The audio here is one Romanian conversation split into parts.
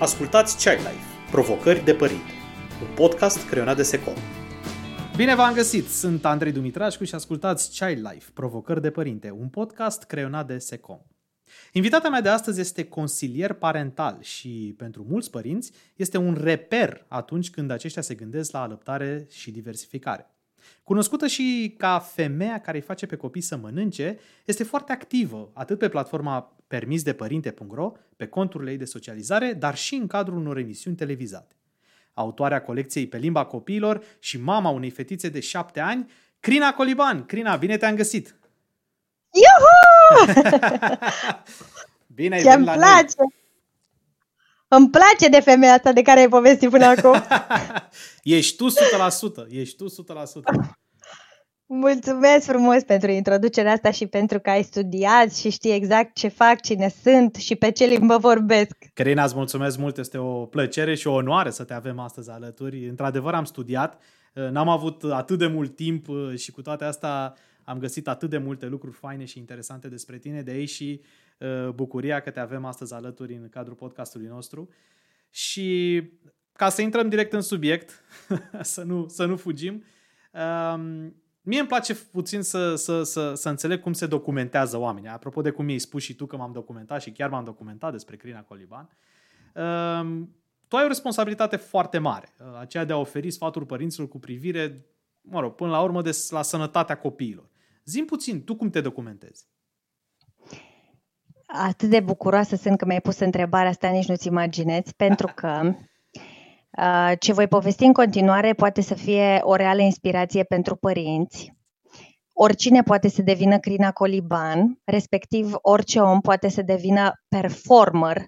Ascultați Child Life, Provocări de Părinte, un podcast creionat de Secom. Bine v-am găsit! Sunt Andrei Dumitrașcu și ascultați Child Life, Provocări de Părinte, un podcast creionat de Secom. Invitata mea de astăzi este consilier parental și pentru mulți părinți este un reper atunci când aceștia se gândesc la alăptare și diversificare. Cunoscută și ca femeia care îi face pe copii să mănânce, este foarte activă atât pe platforma permisdepărinte.ro, pe conturile ei de socializare, dar și în cadrul unor emisiuni televizate. Autoarea colecției pe limba copiilor și mama unei fetițe de șapte ani, Crina Coliban. Crina, bine te-am găsit! Iuhu! bine ai Ce venit îmi la place! noi! Îmi place de femeia asta de care ai povestit până acum. Ești tu 100%, ești tu 100%. Mulțumesc frumos pentru introducerea asta și pentru că ai studiat și știi exact ce fac, cine sunt și pe ce limbă vorbesc. Crina, îți mulțumesc mult, este o plăcere și o onoare să te avem astăzi alături. Într-adevăr am studiat, n-am avut atât de mult timp și cu toate astea am găsit atât de multe lucruri faine și interesante despre tine, de aici și uh, bucuria că te avem astăzi alături în cadrul podcastului nostru. Și ca să intrăm direct în subiect, să, nu, să nu fugim, um, mie îmi place puțin să, să, să, să înțeleg cum se documentează oamenii. Apropo de cum mi-ai spus și tu că m-am documentat și chiar m-am documentat despre Crina Coliban, um, tu ai o responsabilitate foarte mare, uh, aceea de a oferi sfaturi părinților cu privire, mă rog, până la urmă, de, la sănătatea copiilor. Zim puțin, tu cum te documentezi? Atât de bucuroasă sunt că mi-ai pus întrebarea asta, nici nu-ți imaginezi, pentru că uh, ce voi povesti în continuare poate să fie o reală inspirație pentru părinți. Oricine poate să devină Crina Coliban, respectiv orice om poate să devină performer,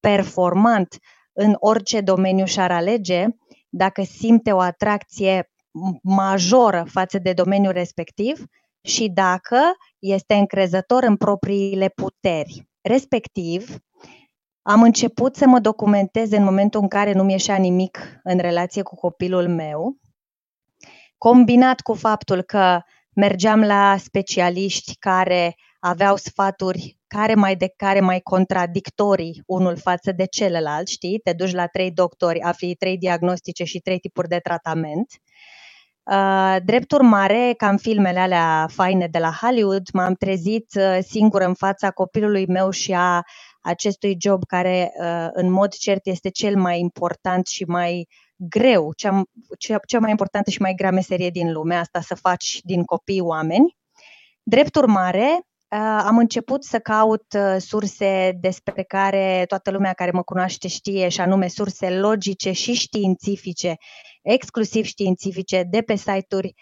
performant în orice domeniu și-ar alege, dacă simte o atracție majoră față de domeniul respectiv și dacă este încrezător în propriile puteri. Respectiv, am început să mă documentez în momentul în care nu mi-eșea nimic în relație cu copilul meu, combinat cu faptul că mergeam la specialiști care aveau sfaturi care mai de care mai contradictorii unul față de celălalt, știi? Te duci la trei doctori, afli trei diagnostice și trei tipuri de tratament. Uh, drept urmare, ca în filmele alea faine de la Hollywood, m-am trezit uh, singură în fața copilului meu și a acestui job care, uh, în mod cert, este cel mai important și mai greu, cea, cea, cea mai importantă și mai grea meserie din lume, asta să faci din copii oameni. Drept urmare, am început să caut surse despre care toată lumea care mă cunoaște știe, și anume surse logice și științifice exclusiv științifice de pe site-uri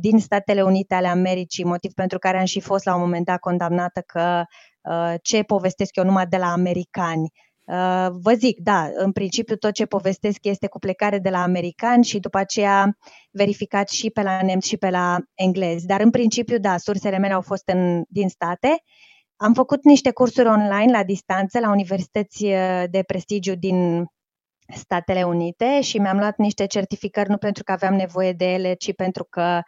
din Statele Unite ale Americii, motiv pentru care am și fost la un moment dat condamnată că uh, ce povestesc eu numai de la americani. Uh, vă zic, da, în principiu tot ce povestesc este cu plecare de la americani și după aceea verificat și pe la nemți și pe la englezi. Dar în principiu, da, sursele mele au fost în, din state. Am făcut niște cursuri online la distanță la universități uh, de prestigiu din Statele Unite și mi-am luat niște certificări nu pentru că aveam nevoie de ele, ci pentru că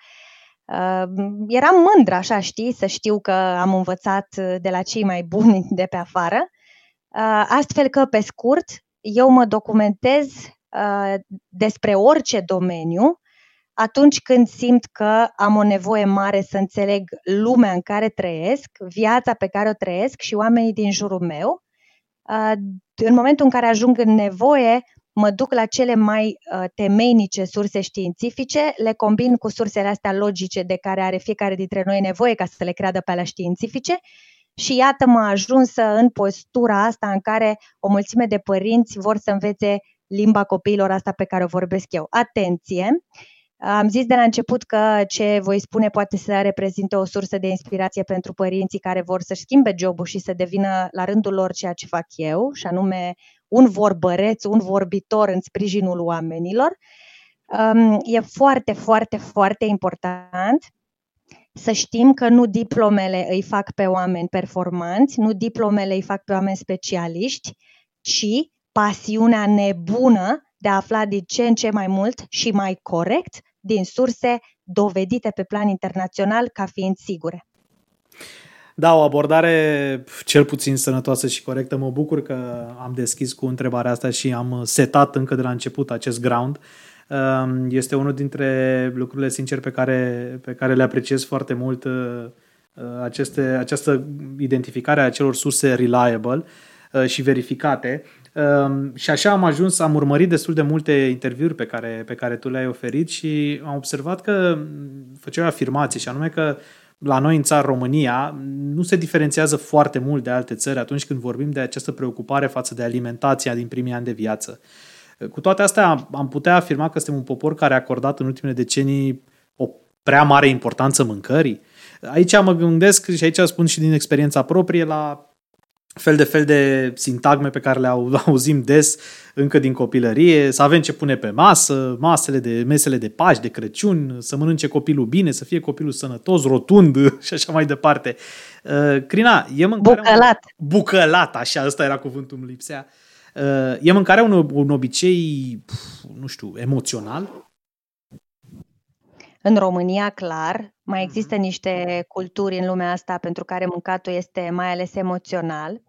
uh, eram mândră, așa știi, să știu că am învățat de la cei mai buni de pe afară. Uh, astfel că, pe scurt, eu mă documentez uh, despre orice domeniu atunci când simt că am o nevoie mare să înțeleg lumea în care trăiesc, viața pe care o trăiesc și oamenii din jurul meu. În momentul în care ajung în nevoie, mă duc la cele mai temeinice surse științifice, le combin cu sursele astea logice de care are fiecare dintre noi nevoie ca să le creadă pe alea științifice și iată mă ajunsă în postura asta în care o mulțime de părinți vor să învețe limba copiilor asta pe care o vorbesc eu. Atenție! Am zis de la început că ce voi spune poate să reprezinte o sursă de inspirație pentru părinții care vor să-și schimbe jobul și să devină la rândul lor ceea ce fac eu, și anume un vorbăreț, un vorbitor în sprijinul oamenilor. Um, e foarte, foarte, foarte important să știm că nu diplomele îi fac pe oameni performanți, nu diplomele îi fac pe oameni specialiști, ci pasiunea nebună de a afla din ce în ce mai mult și mai corect din surse dovedite pe plan internațional ca fiind sigure. Da, o abordare cel puțin sănătoasă și corectă. Mă bucur că am deschis cu întrebarea asta și am setat încă de la început acest ground. Um, este unul dintre lucrurile, sincer, pe care, pe care le apreciez foarte mult uh, aceste, această identificare a acelor surse reliable uh, și verificate. Um, și așa am ajuns, am urmărit destul de multe interviuri pe care, pe care tu le-ai oferit și am observat că făceai afirmații și anume că la noi în țară România nu se diferențiază foarte mult de alte țări atunci când vorbim de această preocupare față de alimentația din primii ani de viață. Cu toate astea am putea afirma că suntem un popor care a acordat în ultimele decenii o prea mare importanță mâncării. Aici mă gândesc și aici spun și din experiența proprie la fel de fel de sintagme pe care le auzim des încă din copilărie, să avem ce pune pe masă, masele de, mesele de Paști, de Crăciun, să mănânce copilul bine, să fie copilul sănătos, rotund și așa mai departe. Uh, Crina, e mâncarea... Bucălat. Un... Bucălat, așa, ăsta era cuvântul, îmi lipsea. Uh, e mâncarea un, un obicei, nu știu, emoțional? În România, clar, mai există niște culturi în lumea asta pentru care mâncatul este mai ales emoțional.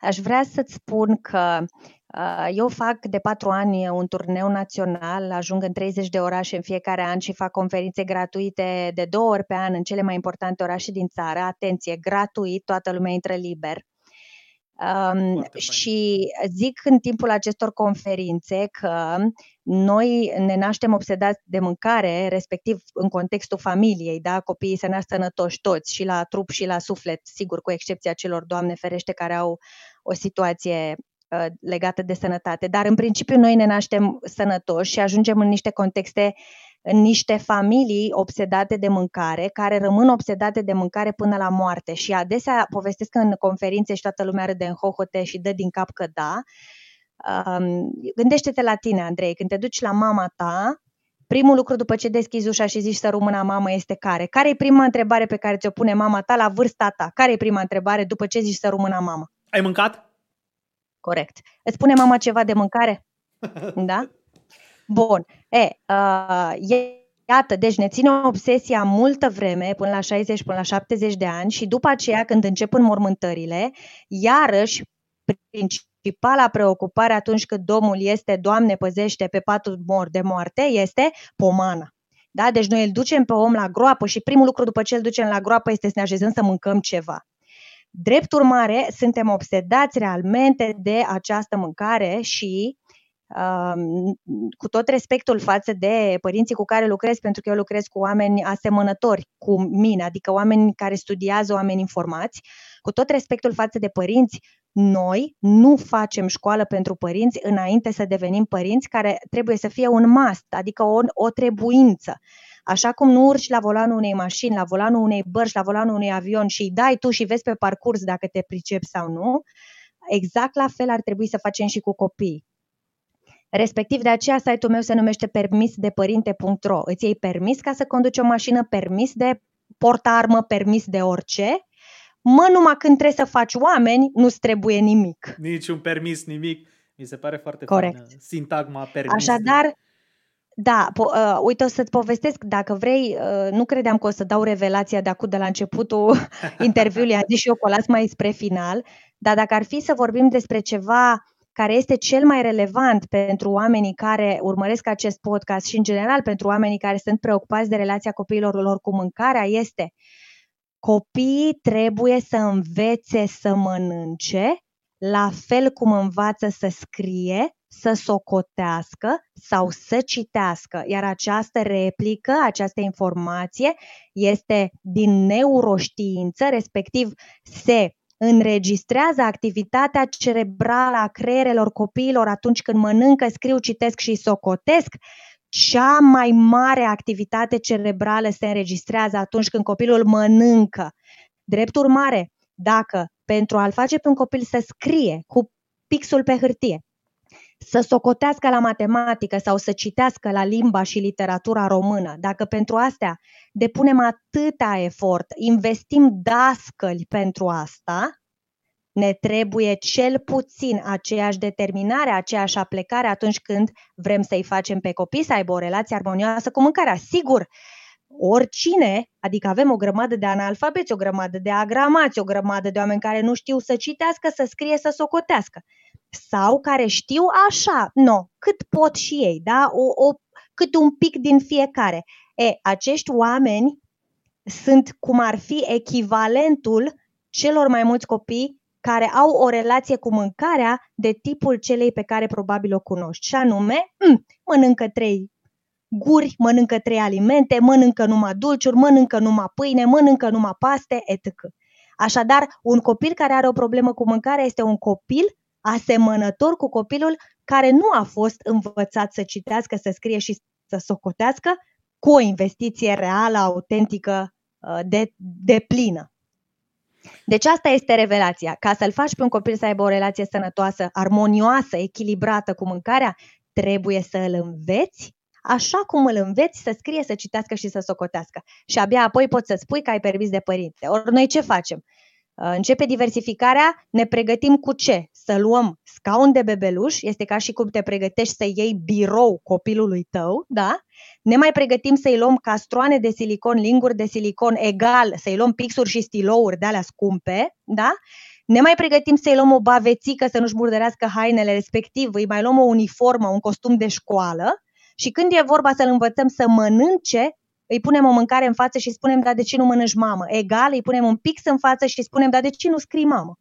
Aș vrea să-ți spun că uh, eu fac de patru ani un turneu național, ajung în 30 de orașe în fiecare an și fac conferințe gratuite de două ori pe an în cele mai importante orașe din țară. Atenție, gratuit, toată lumea intră liber. Um, și zic în timpul acestor conferințe că noi ne naștem obsedați de mâncare, respectiv în contextul familiei, da? copiii se nasc sănătoși toți, și la trup și la suflet, sigur, cu excepția celor, Doamne ferește, care au o situație uh, legată de sănătate. Dar în principiu noi ne naștem sănătoși și ajungem în niște contexte în niște familii obsedate de mâncare, care rămân obsedate de mâncare până la moarte. Și adesea povestesc în conferințe și toată lumea râde în hohote și dă din cap că da. Um, gândește-te la tine, Andrei, când te duci la mama ta, primul lucru după ce deschizi ușa și zici să rămână mamă este care? Care e prima întrebare pe care ți-o pune mama ta la vârsta ta? Care e prima întrebare după ce zici să rămână mamă? Ai mâncat? Corect. Îți spune mama ceva de mâncare? Da? Bun. E, uh, Iată, deci ne ține obsesia multă vreme, până la 60, până la 70 de ani și după aceea, când încep înmormântările, iarăși, principala preocupare atunci când Domnul este, Doamne păzește pe patul mor de moarte, este pomana. Da? Deci noi îl ducem pe om la groapă și primul lucru după ce îl ducem la groapă este să ne așezăm să mâncăm ceva. Drept urmare, suntem obsedați realmente de această mâncare și cu tot respectul față de părinții cu care lucrez, pentru că eu lucrez cu oameni asemănători cu mine, adică oameni care studiază, oameni informați, cu tot respectul față de părinți, noi nu facem școală pentru părinți înainte să devenim părinți, care trebuie să fie un must, adică o, o trebuință. Așa cum nu urci la volanul unei mașini, la volanul unei bărci, la volanul unui avion și îi dai tu și vezi pe parcurs dacă te pricepi sau nu, exact la fel ar trebui să facem și cu copiii. Respectiv, de aceea site-ul meu se numește permisdepărinte.ro. Îți iei permis ca să conduci o mașină, permis de portarmă, permis de orice. Mă, numai când trebuie să faci oameni, nu-ți trebuie nimic. Nici un permis, nimic. Mi se pare foarte Corect. faină sintagma permis. Așadar, da, po- uh, uite, o să-ți povestesc, dacă vrei, uh, nu credeam că o să dau revelația de acum de la începutul interviului, am zis și eu că o las mai spre final, dar dacă ar fi să vorbim despre ceva care este cel mai relevant pentru oamenii care urmăresc acest podcast și, în general, pentru oamenii care sunt preocupați de relația copiilor lor cu mâncarea, este copiii trebuie să învețe să mănânce la fel cum învață să scrie, să socotească sau să citească. Iar această replică, această informație este din neuroștiință, respectiv se înregistrează activitatea cerebrală a creierelor copiilor atunci când mănâncă, scriu, citesc și socotesc, cea mai mare activitate cerebrală se înregistrează atunci când copilul mănâncă. Drept urmare, dacă pentru a-l face pe un copil să scrie cu pixul pe hârtie, să socotească la matematică sau să citească la limba și literatura română, dacă pentru astea depunem atâta efort, investim dascăli pentru asta, ne trebuie cel puțin aceeași determinare, aceeași aplecare atunci când vrem să-i facem pe copii să aibă o relație armonioasă cu mâncarea. Sigur, oricine, adică avem o grămadă de analfabeți, o grămadă de agramați, o grămadă de oameni care nu știu să citească, să scrie, să socotească. Sau care știu așa, no, cât pot și ei, da? O, o, cât un pic din fiecare. E, acești oameni sunt cum ar fi echivalentul celor mai mulți copii care au o relație cu mâncarea de tipul celei pe care probabil o cunoști. Și anume, m- mănâncă trei guri, mănâncă trei alimente, mănâncă numai dulciuri, mănâncă numai pâine, mănâncă numai paste, etc. Așadar, un copil care are o problemă cu mâncarea este un copil asemănător cu copilul care nu a fost învățat să citească, să scrie și să socotească cu o investiție reală, autentică, uh, de, de plină. Deci asta este revelația. Ca să-l faci pe un copil să aibă o relație sănătoasă, armonioasă, echilibrată cu mâncarea, trebuie să îl înveți așa cum îl înveți să scrie, să citească și să socotească. Și abia apoi poți să spui că ai permis de părinte. Ori noi ce facem? Uh, începe diversificarea, ne pregătim cu ce? Să luăm scaun de bebeluș, este ca și cum te pregătești să iei birou copilului tău, da? Ne mai pregătim să-i luăm castroane de silicon, linguri de silicon egal, să-i luăm pixuri și stilouri de alea scumpe, da? Ne mai pregătim să-i luăm o bavețică să nu-și murdărească hainele respectiv, îi mai luăm o uniformă, un costum de școală și când e vorba să-l învățăm să mănânce, îi punem o mâncare în față și spunem, da, de ce nu mănânci mamă? Egal, îi punem un pix în față și spunem, da, de ce nu scrii mamă?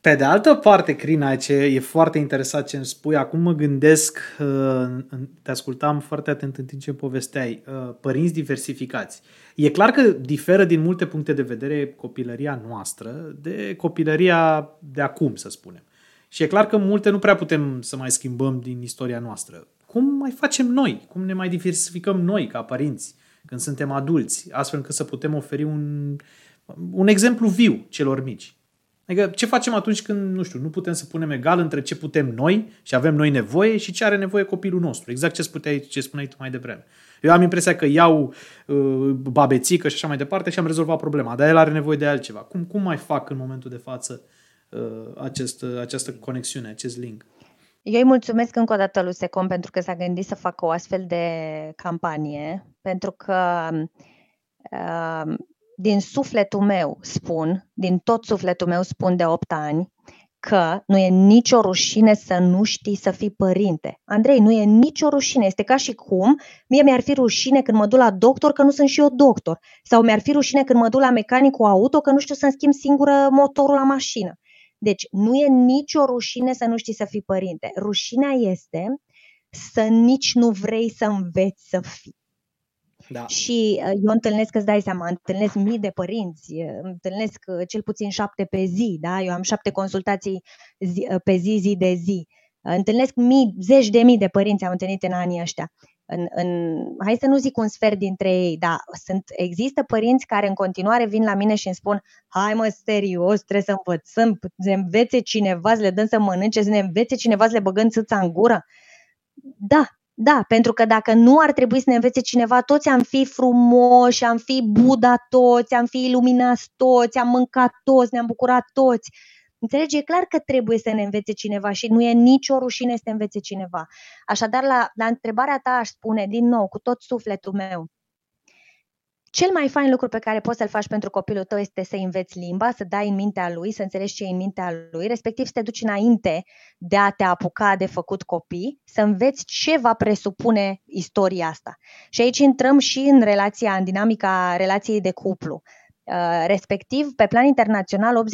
Pe de altă parte, Crina, ce e foarte interesat ce îmi spui, acum mă gândesc, uh, te ascultam foarte atent în timp ce povesteai, uh, părinți diversificați. E clar că diferă din multe puncte de vedere copilăria noastră de copilăria de acum, să spunem. Și e clar că multe nu prea putem să mai schimbăm din istoria noastră. Cum mai facem noi? Cum ne mai diversificăm noi ca părinți când suntem adulți, astfel încât să putem oferi un, un exemplu viu celor mici? Adică ce facem atunci când, nu știu, nu putem să punem egal între ce putem noi și avem noi nevoie și ce are nevoie copilul nostru. Exact ce, spuneai, ce spuneai tu mai devreme. Eu am impresia că iau uh, babețică și așa mai departe și am rezolvat problema, dar el are nevoie de altceva. Cum, cum mai fac în momentul de față uh, acest, uh, această conexiune, acest link? Eu îi mulțumesc încă o dată lui Secom pentru că s-a gândit să facă o astfel de campanie, pentru că uh, din sufletul meu spun, din tot sufletul meu spun de 8 ani, că nu e nicio rușine să nu știi să fii părinte. Andrei, nu e nicio rușine. Este ca și cum mie mi-ar fi rușine când mă duc la doctor că nu sunt și eu doctor. Sau mi-ar fi rușine când mă duc la mecanicul auto că nu știu să-mi schimb singură motorul la mașină. Deci nu e nicio rușine să nu știi să fii părinte. Rușinea este să nici nu vrei să înveți să fii. Da. Și uh, eu întâlnesc, îți dai seama, întâlnesc mii de părinți, uh, întâlnesc uh, cel puțin șapte pe zi, da? Eu am șapte consultații zi, pe zi, zi de zi. Întâlnesc mii, zeci de mii de părinți am întâlnit în anii ăștia. În, în, hai să nu zic un sfert dintre ei, dar sunt, există părinți care în continuare vin la mine și îmi spun hai mă, serios, trebuie să învățăm, să ne învețe cineva, să le dăm să mănânce, să ne învețe cineva să le băgăm țâța în gură. Da, da, pentru că dacă nu ar trebui să ne învețe cineva, toți am fi frumoși, am fi Buddha toți, am fi iluminați toți, am mâncat toți, ne-am bucurat toți. Înțelegi? E clar că trebuie să ne învețe cineva și nu e nicio rușine să te învețe cineva. Așadar, la, la întrebarea ta aș spune din nou, cu tot sufletul meu, cel mai fain lucru pe care poți să-l faci pentru copilul tău este să înveți limba, să dai în mintea lui, să înțelegi ce e în mintea lui, respectiv să te duci înainte de a te apuca de făcut copii, să înveți ce va presupune istoria asta. Și aici intrăm și în relația, în dinamica relației de cuplu. Uh, respectiv, pe plan internațional,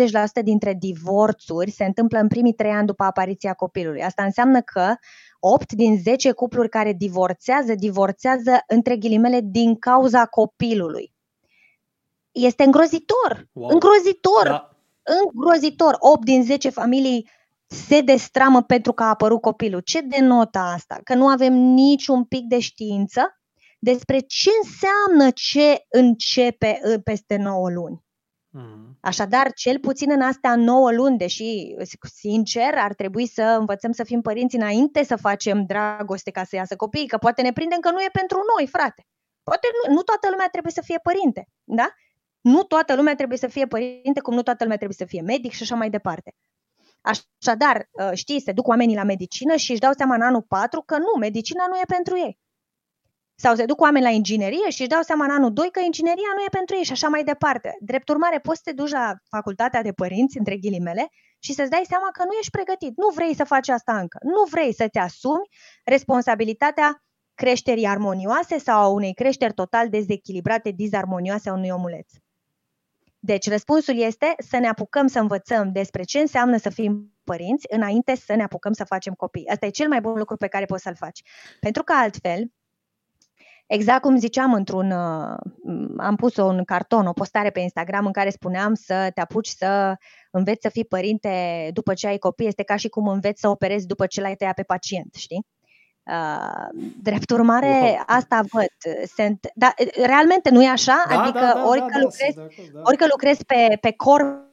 80% dintre divorțuri se întâmplă în primii trei ani după apariția copilului. Asta înseamnă că 8 din 10 cupluri care divorțează, divorțează între ghilimele din cauza copilului. Este îngrozitor, wow. îngrozitor, da. îngrozitor. 8 din 10 familii se destramă pentru că a apărut copilul. Ce denotă asta? Că nu avem niciun pic de știință despre ce înseamnă ce începe peste 9 luni. Mm. Așadar, cel puțin în astea 9 luni, deși, sincer, ar trebui să învățăm să fim părinți înainte să facem dragoste ca să iasă copiii, că poate ne prindem că nu e pentru noi, frate. Poate nu, nu toată lumea trebuie să fie părinte, da? Nu toată lumea trebuie să fie părinte, cum nu toată lumea trebuie să fie medic și așa mai departe. Așadar, ă, știi, se duc oamenii la medicină și își dau seama în anul 4 că nu, medicina nu e pentru ei. Sau se duc oameni la inginerie și își dau seama în anul 2 că ingineria nu e pentru ei și așa mai departe. Drept urmare, poți să te duci la facultatea de părinți, între ghilimele, și să-ți dai seama că nu ești pregătit. Nu vrei să faci asta încă. Nu vrei să-ți asumi responsabilitatea creșterii armonioase sau a unei creșteri total dezechilibrate, dizarmonioase a unui omuleț. Deci răspunsul este să ne apucăm să învățăm despre ce înseamnă să fim părinți înainte să ne apucăm să facem copii. Asta e cel mai bun lucru pe care poți să-l faci. Pentru că altfel, exact cum ziceam într-un, uh, am pus un carton, o postare pe Instagram în care spuneam să te apuci să înveți să fii părinte după ce ai copii, este ca și cum înveți să operezi după ce l-ai tăiat pe pacient, știi? Uh, drept urmare, wow. asta văd. Sunt, da, realmente nu e așa? Da, adică da, da, ori, da, că da, lucrezi, sunt de acord, da. ori că lucrezi pe, pe corp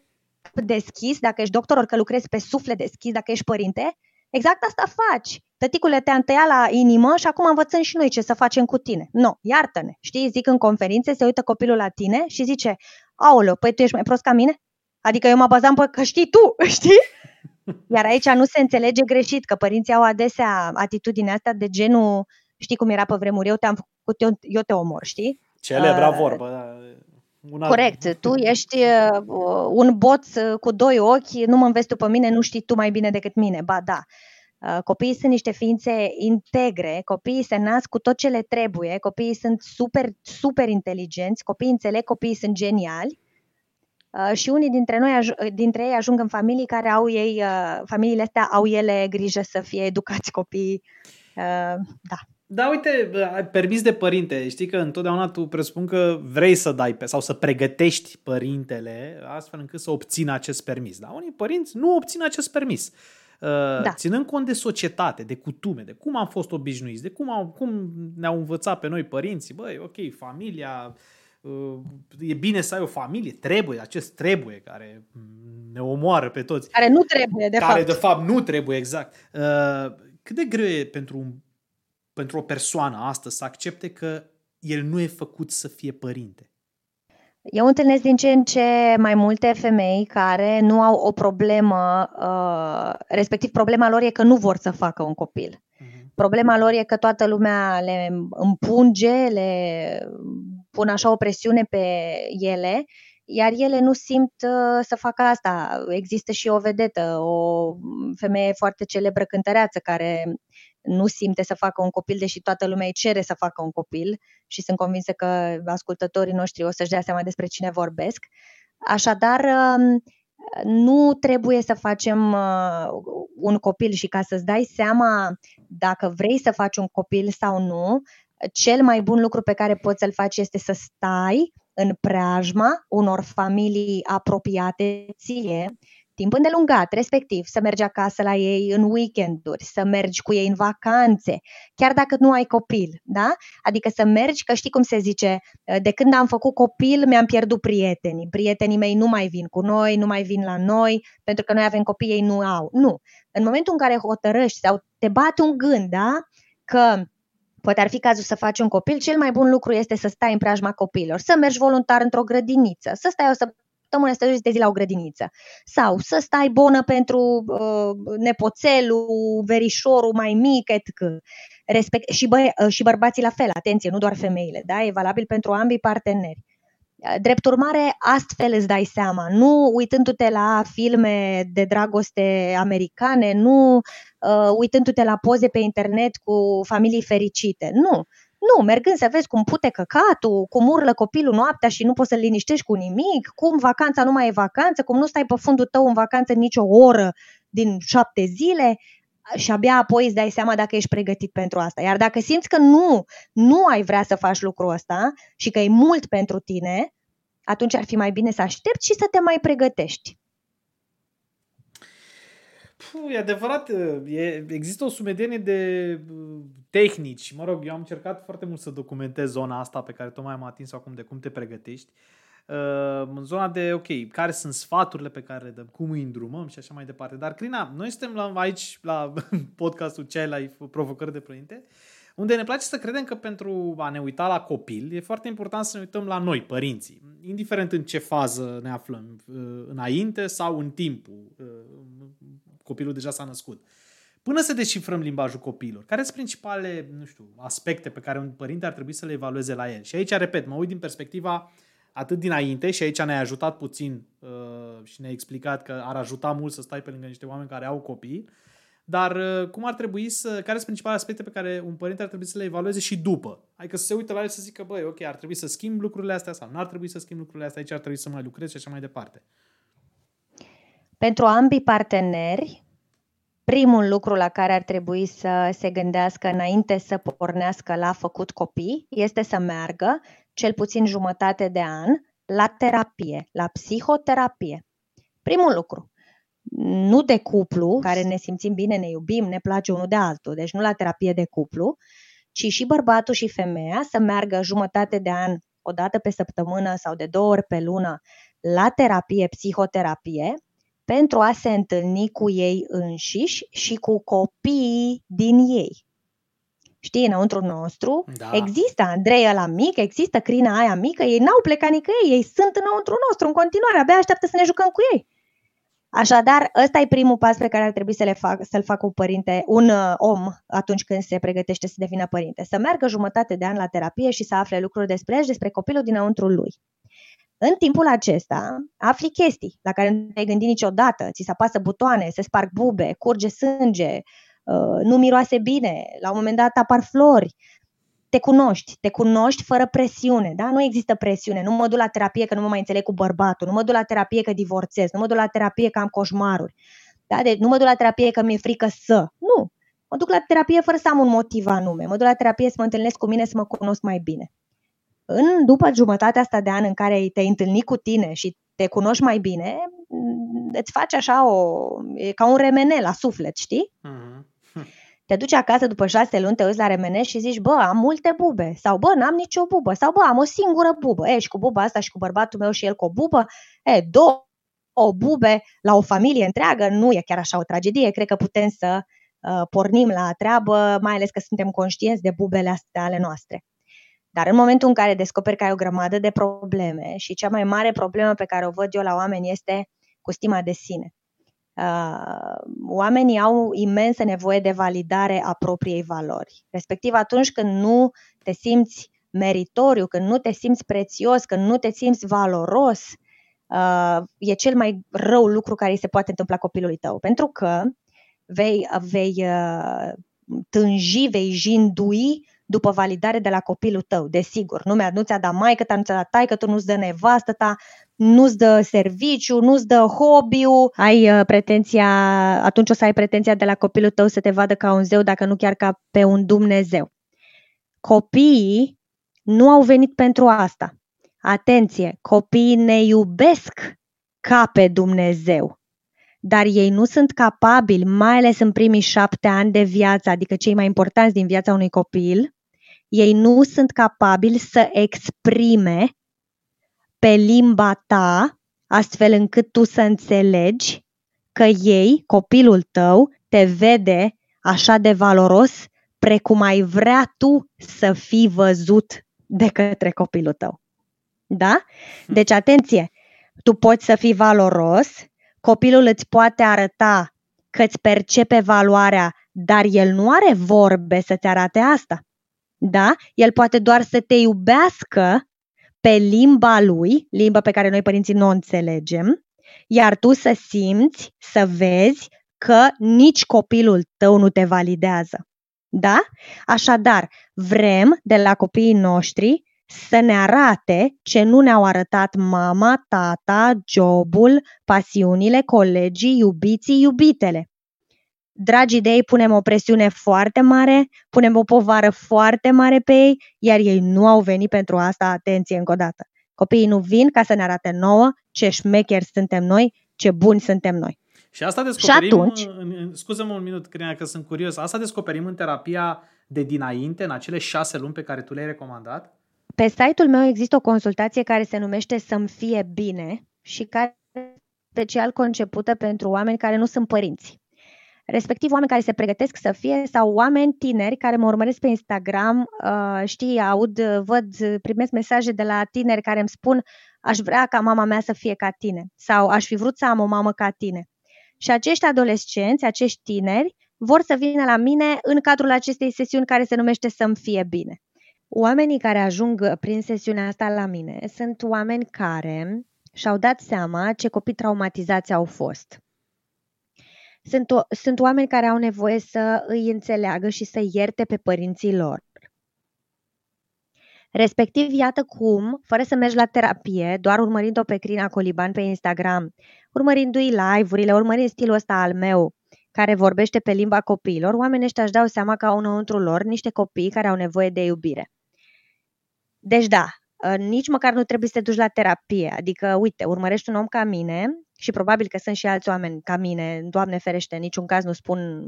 deschis, dacă ești doctor, ori că lucrezi pe suflet deschis, dacă ești părinte, exact asta faci. Tăticule te-a întăiat la inimă și acum învățăm și noi ce să facem cu tine. Nu, no, iartă-ne. Știi, zic în conferințe, se uită copilul la tine și zice, aoleo, păi tu ești mai prost ca mine? Adică eu mă bazam pe că știi tu, știi? Iar aici nu se înțelege greșit, că părinții au adesea atitudinea asta de genul, știi cum era pe vremuri, eu te-am făcut, eu, eu te omor, știi? Celebra Uh, vorbă, da. Una... Corect, tu ești uh, un boț uh, cu doi ochi, nu mă înveți tu pe mine, nu știi tu mai bine decât mine, ba da. Uh, Copiii sunt niște ființe integre, copiii se nasc cu tot ce le trebuie, copiii sunt super, super inteligenți, copiii înțeleg, copiii sunt geniali Uh, și unii dintre noi, aj- dintre ei ajung în familii care au ei, uh, familiile astea au ele grijă să fie educați copiii. Uh, Da. Da, uite, ai permis de părinte. Știi că întotdeauna tu presupun că vrei să dai pe, sau să pregătești părintele astfel încât să obțină acest permis. Dar unii părinți nu obțin acest permis. Da. Ținând cont de societate, de cutume, de cum am fost obișnuiți, de cum, au, cum ne-au învățat pe noi părinții, băi, ok, familia, uh, e bine să ai o familie, trebuie, acest trebuie care ne omoară pe toți. Care nu trebuie, de care fapt. de fapt nu trebuie, exact. Uh, cât de greu e pentru, un, pentru o persoană astăzi să accepte că el nu e făcut să fie părinte? Eu întâlnesc din ce în ce mai multe femei care nu au o problemă, uh, respectiv problema lor e că nu vor să facă un copil. Uh-huh. Problema lor e că toată lumea le împunge, le pun așa o presiune pe ele, iar ele nu simt uh, să facă asta. Există și o vedetă, o femeie foarte celebră cântăreață care nu simte să facă un copil, deși toată lumea îi cere să facă un copil și sunt convinsă că ascultătorii noștri o să-și dea seama despre cine vorbesc. Așadar, um, nu trebuie să facem uh, un copil și ca să-ți dai seama dacă vrei să faci un copil sau nu, cel mai bun lucru pe care poți să-l faci este să stai în preajma unor familii apropiate ție, timp îndelungat, respectiv să mergi acasă la ei în weekenduri, să mergi cu ei în vacanțe, chiar dacă nu ai copil, da? Adică să mergi, că știi cum se zice, de când am făcut copil mi-am pierdut prietenii, prietenii mei nu mai vin cu noi, nu mai vin la noi, pentru că noi avem copii, ei nu au. Nu. În momentul în care hotărăști sau te bate un gând, da? Că poate ar fi cazul să faci un copil, cel mai bun lucru este să stai în preajma copiilor, să mergi voluntar într-o grădiniță, să stai o săptămână, să te duci de zi la o grădiniță sau să stai bună pentru uh, nepoțelul, verișorul mai mic, etc. Respect, și, bă, și bărbații la fel, atenție, nu doar femeile, da? e valabil pentru ambii parteneri. Drept urmare, astfel îți dai seama, nu uitându-te la filme de dragoste americane, nu uh, uitându-te la poze pe internet cu familii fericite, nu. Nu, mergând să vezi cum pute căcatul, cum urlă copilul noaptea și nu poți să-l liniștești cu nimic, cum vacanța nu mai e vacanță, cum nu stai pe fundul tău în vacanță nicio oră din șapte zile și abia apoi îți dai seama dacă ești pregătit pentru asta. Iar dacă simți că nu, nu ai vrea să faci lucrul ăsta și că e mult pentru tine, atunci ar fi mai bine să aștepți și să te mai pregătești. Puh, e adevărat, e, există o sumedenie de tehnici. Mă rog, eu am încercat foarte mult să documentez zona asta pe care tocmai am atins acum de cum te pregătești. Uh, în zona de, ok, care sunt sfaturile pe care le dăm, cum îi îndrumăm și așa mai departe. Dar, Crina, noi suntem la, aici la podcastul Cei Life Provocări de Părinte, unde ne place să credem că pentru a ne uita la copil, e foarte important să ne uităm la noi, părinții, indiferent în ce fază ne aflăm, înainte sau în timpul, copilul deja s-a născut. până să descifrăm limbajul copiilor. Care sunt principalele, nu știu, aspecte pe care un părinte ar trebui să le evalueze la el? Și aici, repet, mă uit din perspectiva atât dinainte și aici ne-a ajutat puțin uh, și ne-a explicat că ar ajuta mult să stai pe lângă niște oameni care au copii, dar uh, cum ar trebui să, care sunt principalele aspecte pe care un părinte ar trebui să le evalueze și după? Adică să se uită la el și să zică, băi, ok, ar trebui să schimb lucrurile astea sau nu ar trebui să schimb lucrurile astea, aici ar trebui să mai lucrez și așa mai departe. Pentru ambii parteneri, primul lucru la care ar trebui să se gândească înainte să pornească la făcut copii este să meargă cel puțin jumătate de an la terapie, la psihoterapie. Primul lucru, nu de cuplu, care ne simțim bine, ne iubim, ne place unul de altul, deci nu la terapie de cuplu, ci și bărbatul și femeia să meargă jumătate de an, o dată pe săptămână sau de două ori pe lună, la terapie, psihoterapie, pentru a se întâlni cu ei înșiși și cu copiii din ei. Știi, înăuntru nostru da. există Andreea la mic, există Crina aia mică, ei n-au plecat nicăieri, ei sunt înăuntru nostru în continuare, abia așteaptă să ne jucăm cu ei. Așadar, ăsta e primul pas pe care ar trebui să le fac, să-l facă un părinte, un uh, om atunci când se pregătește să devină părinte. Să meargă jumătate de an la terapie și să afle lucruri despre el și despre copilul dinăuntru lui. În timpul acesta, afli chestii la care nu te-ai gândit niciodată. Ți se apasă butoane, se sparg bube, curge sânge, uh, nu miroase bine, la un moment dat apar flori. Te cunoști, te cunoști fără presiune, da? Nu există presiune. Nu mă duc la terapie că nu mă mai înțeleg cu bărbatul, nu mă duc la terapie că divorțez, nu mă duc la terapie că am coșmaruri. Da? Deci nu mă duc la terapie că mi-e frică să. Nu. Mă duc la terapie fără să am un motiv anume. Mă duc la terapie să mă întâlnesc cu mine, să mă cunosc mai bine în, după jumătatea asta de an în care te-ai întâlnit cu tine și te cunoști mai bine, îți faci așa o, e ca un remene la suflet, știi? Mm-hmm. Te duci acasă după șase luni, te uiți la remene și zici, bă, am multe bube, sau bă, n-am nicio bubă, sau bă, am o singură bubă, e, și cu buba asta și cu bărbatul meu și el cu o bubă, e, două o bube la o familie întreagă, nu e chiar așa o tragedie, cred că putem să uh, pornim la treabă, mai ales că suntem conștienți de bubele astea ale noastre. Dar în momentul în care descoperi că ai o grămadă de probleme și cea mai mare problemă pe care o văd eu la oameni este cu stima de sine. Uh, oamenii au imensă nevoie de validare a propriei valori. Respectiv atunci când nu te simți meritoriu, când nu te simți prețios, când nu te simți valoros, uh, e cel mai rău lucru care îi se poate întâmpla copilului tău. Pentru că vei, vei uh, tânji, vei jindui după validare de la copilul tău, desigur. Nu, mi-a, nu ți-a dat maică ta, nu ți-a dat taică tu, nu-ți dă nevastă ta, nu-ți dă serviciu, nu-ți dă hobby ai uh, pretenția, atunci o să ai pretenția de la copilul tău să te vadă ca un zeu, dacă nu chiar ca pe un Dumnezeu. Copiii nu au venit pentru asta. Atenție, copiii ne iubesc ca pe Dumnezeu dar ei nu sunt capabili, mai ales în primii șapte ani de viață, adică cei mai importanți din viața unui copil, ei nu sunt capabili să exprime pe limba ta, astfel încât tu să înțelegi că ei, copilul tău, te vede așa de valoros precum ai vrea tu să fii văzut de către copilul tău. Da? Deci, atenție, tu poți să fii valoros, copilul îți poate arăta că îți percepe valoarea, dar el nu are vorbe să-ți arate asta. Da? El poate doar să te iubească pe limba lui, limba pe care noi părinții nu o înțelegem, iar tu să simți, să vezi că nici copilul tău nu te validează. Da? Așadar, vrem de la copiii noștri să ne arate ce nu ne-au arătat mama, tata, jobul, pasiunile, colegii, iubiții, iubitele. Dragii de ei punem o presiune foarte mare, punem o povară foarte mare pe ei, iar ei nu au venit pentru asta, atenție încă o dată. Copiii nu vin ca să ne arate nouă ce șmecheri suntem noi, ce buni suntem noi. Și asta descoperim, și atunci, scuză-mă un minut, Crina, că sunt curios, asta descoperim în terapia de dinainte, în acele șase luni pe care tu le-ai recomandat? Pe site-ul meu există o consultație care se numește Să-mi fie bine și care este special concepută pentru oameni care nu sunt părinți. Respectiv oameni care se pregătesc să fie sau oameni tineri care mă urmăresc pe Instagram, uh, știi, aud, văd, primesc mesaje de la tineri care îmi spun aș vrea ca mama mea să fie ca tine sau aș fi vrut să am o mamă ca tine. Și acești adolescenți, acești tineri, vor să vină la mine în cadrul acestei sesiuni care se numește Să-mi fie bine. Oamenii care ajung prin sesiunea asta la mine sunt oameni care și-au dat seama ce copii traumatizați au fost. Sunt, o, sunt oameni care au nevoie să îi înțeleagă și să ierte pe părinții lor. Respectiv, iată cum, fără să mergi la terapie, doar urmărind-o pe Crina Coliban pe Instagram, urmărindu-i live-urile, urmărind stilul ăsta al meu, care vorbește pe limba copiilor, oamenii ăștia își dau seama că au înăuntru lor niște copii care au nevoie de iubire. Deci da, ă, nici măcar nu trebuie să te duci la terapie. Adică, uite, urmărești un om ca mine și probabil că sunt și alți oameni ca mine, Doamne ferește, în niciun caz nu spun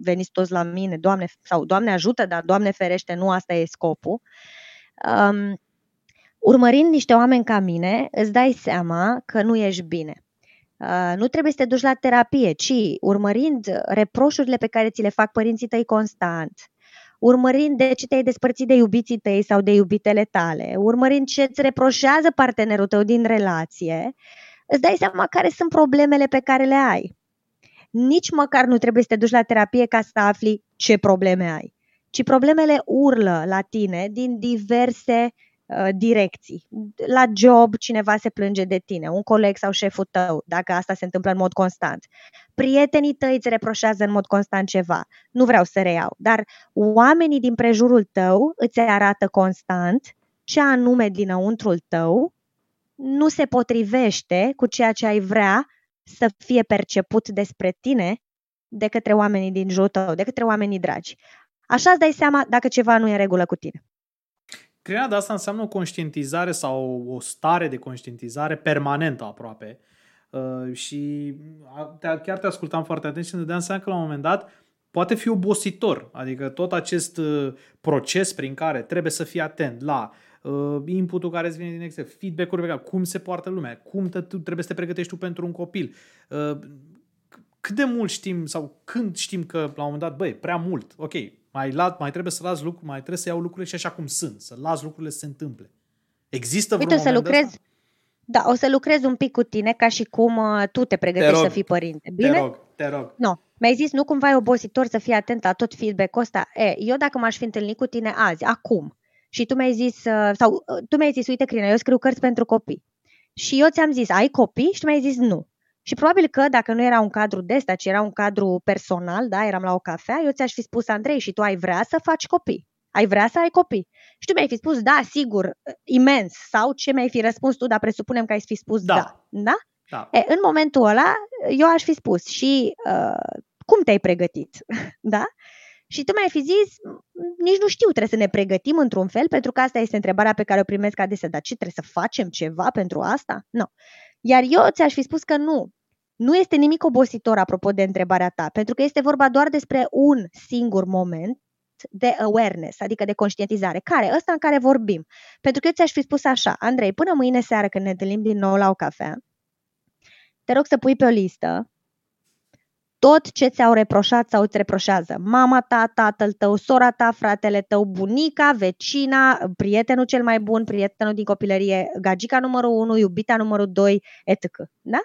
veniți toți la mine, Doamne, sau Doamne ajută, dar Doamne ferește, nu asta e scopul. Um, urmărind niște oameni ca mine, îți dai seama că nu ești bine. Uh, nu trebuie să te duci la terapie, ci urmărind reproșurile pe care ți le fac părinții tăi constant, urmărind de ce te-ai despărțit de iubiții tăi sau de iubitele tale, urmărind ce îți reproșează partenerul tău din relație, îți dai seama care sunt problemele pe care le ai. Nici măcar nu trebuie să te duci la terapie ca să afli ce probleme ai, ci problemele urlă la tine din diverse Uh, direcții. La job cineva se plânge de tine, un coleg sau șeful tău, dacă asta se întâmplă în mod constant. Prietenii tăi îți reproșează în mod constant ceva. Nu vreau să reiau, dar oamenii din prejurul tău îți arată constant ce anume dinăuntrul tău nu se potrivește cu ceea ce ai vrea să fie perceput despre tine de către oamenii din jurul tău, de către oamenii dragi. Așa îți dai seama dacă ceva nu e în regulă cu tine. Crearea de asta înseamnă o conștientizare sau o stare de conștientizare permanentă aproape. Uh, și te, chiar te ascultam foarte atent și ne dădeam seama că la un moment dat poate fi obositor. Adică tot acest uh, proces prin care trebuie să fii atent la uh, inputul care îți vine din exterior, feedback-uri pe care, cum se poartă lumea, cum te, tu, trebuie să te pregătești tu pentru un copil. Uh, cât de mult știm sau când știm că la un moment dat, băi, prea mult, ok, mai, la, mai trebuie să las lucruri, mai trebuie să iau lucrurile și așa cum sunt, să las lucrurile să se întâmple. Există vreun Uite, să lucrez, da, o să lucrez un pic cu tine ca și cum uh, tu te pregătești te rog, să fii părinte. Bine? Te rog, te rog. No. Mi-ai zis, nu cumva e obositor să fii atent la tot feedback-ul ăsta? E, eu dacă m-aș fi întâlnit cu tine azi, acum, și tu mi-ai zis, uh, sau uh, tu mi-ai zis, uite, Crina, eu scriu cărți pentru copii. Și eu ți-am zis, ai copii? Și tu mi-ai zis, nu. Și probabil că dacă nu era un cadru de ăsta, ci era un cadru personal, da, eram la o cafea, eu ți-aș fi spus, Andrei, și tu ai vrea să faci copii. Ai vrea să ai copii. Și tu mi-ai fi spus, da, sigur, imens. Sau ce mi-ai fi răspuns tu, dar presupunem că ai fi spus da. Da? da? da. E, în momentul ăla, eu aș fi spus și uh, cum te-ai pregătit, da? Și tu mi-ai fi zis, nici nu știu, trebuie să ne pregătim într-un fel, pentru că asta este întrebarea pe care o primesc adesea, dar ce trebuie să facem ceva pentru asta? Nu. Iar eu ți-aș fi spus că nu, nu este nimic obositor apropo de întrebarea ta, pentru că este vorba doar despre un singur moment de awareness, adică de conștientizare. Care? Ăsta în care vorbim. Pentru că eu ți-aș fi spus așa, Andrei, până mâine seară când ne întâlnim din nou la o cafea, te rog să pui pe o listă tot ce ți-au reproșat sau îți reproșează. Mama ta, tatăl tău, sora ta, fratele tău, bunica, vecina, prietenul cel mai bun, prietenul din copilărie, gagica numărul 1, iubita numărul 2, etc. Da?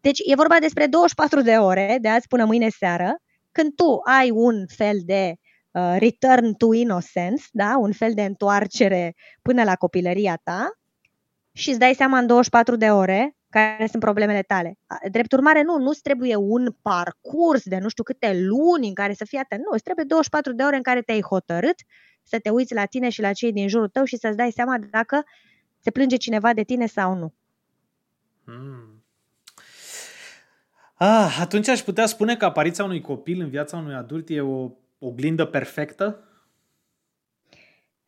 Deci e vorba despre 24 de ore, de azi până mâine seară, când tu ai un fel de uh, return to innocence, da? un fel de întoarcere până la copilăria ta și îți dai seama în 24 de ore care sunt problemele tale. Drept urmare, nu, nu-ți trebuie un parcurs de nu știu câte luni în care să fii atent. Nu, îți trebuie 24 de ore în care te-ai hotărât să te uiți la tine și la cei din jurul tău și să-ți dai seama dacă se plânge cineva de tine sau nu. Hmm. Ah, atunci aș putea spune că apariția unui copil în viața unui adult e o oglindă perfectă?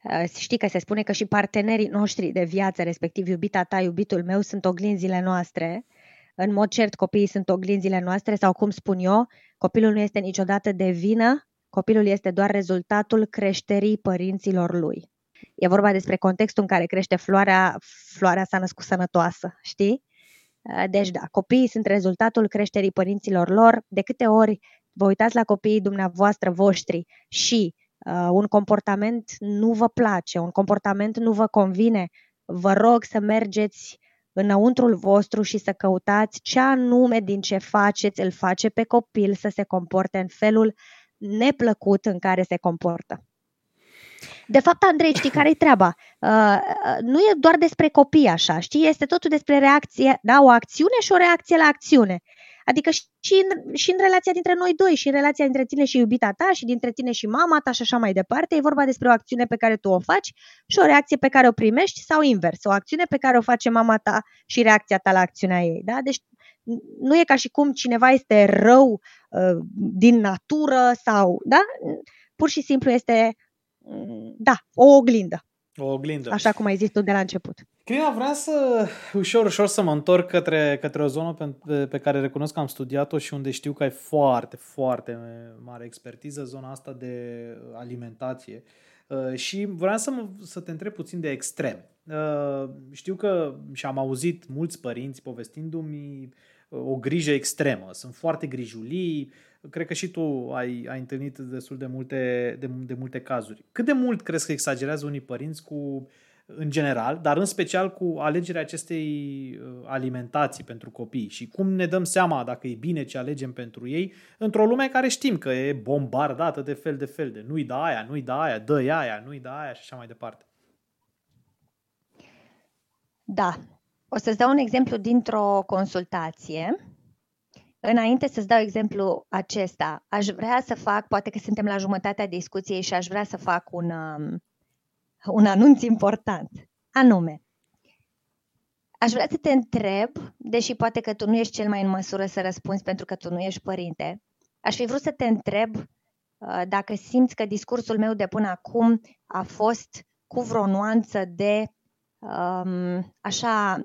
Uh, știi că se spune că și partenerii noștri de viață, respectiv iubita ta, iubitul meu, sunt oglinzile noastre. În mod cert, copiii sunt oglinzile noastre sau, cum spun eu, copilul nu este niciodată de vină, copilul este doar rezultatul creșterii părinților lui. E vorba despre contextul în care crește floarea, floarea s-a născut sănătoasă, știi? Uh, deci, da, copiii sunt rezultatul creșterii părinților lor. De câte ori vă uitați la copiii dumneavoastră voștri și uh, un comportament nu vă place, un comportament nu vă convine, vă rog să mergeți înăuntrul vostru și să căutați ce anume din ce faceți îl face pe copil să se comporte în felul neplăcut în care se comportă. De fapt, Andrei, știi care-i treaba? Uh, nu e doar despre copii așa, știi? Este totul despre reacție, da? O acțiune și o reacție la acțiune. Adică și în, și în relația dintre noi doi, și în relația dintre tine și iubita ta, și dintre tine și mama ta și așa mai departe, e vorba despre o acțiune pe care tu o faci și o reacție pe care o primești sau invers, o acțiune pe care o face mama ta și reacția ta la acțiunea ei. Da? Deci nu e ca și cum cineva este rău uh, din natură sau, da? Pur și simplu este, mm, da, o oglindă. O oglindă. Așa cum ai zis tu de la început. Crina, vreau să ușor, ușor să mă întorc către, către o zonă pe, pe care recunosc că am studiat-o și unde știu că ai foarte, foarte mare expertiză, zona asta de alimentație. Uh, și vreau să, mă, să te întreb puțin de extrem. Uh, știu că și am auzit mulți părinți povestindu-mi uh, o grijă extremă. Sunt foarte grijulii, cred că și tu ai, ai întâlnit destul de multe, de, de multe cazuri. Cât de mult crezi că exagerează unii părinți cu în general, dar în special cu alegerea acestei uh, alimentații pentru copii și cum ne dăm seama dacă e bine ce alegem pentru ei într-o lume care știm că e bombardată de fel de fel de nu-i da aia, nu-i da aia, dă aia, nu-i da aia și așa mai departe. Da. O să-ți dau un exemplu dintr-o consultație. Înainte să-ți dau exemplu acesta, aș vrea să fac, poate că suntem la jumătatea discuției și aș vrea să fac un, um, un anunț important, anume, aș vrea să te întreb, deși poate că tu nu ești cel mai în măsură să răspunzi pentru că tu nu ești părinte, aș fi vrut să te întreb uh, dacă simți că discursul meu de până acum a fost cu vreo nuanță de um, așa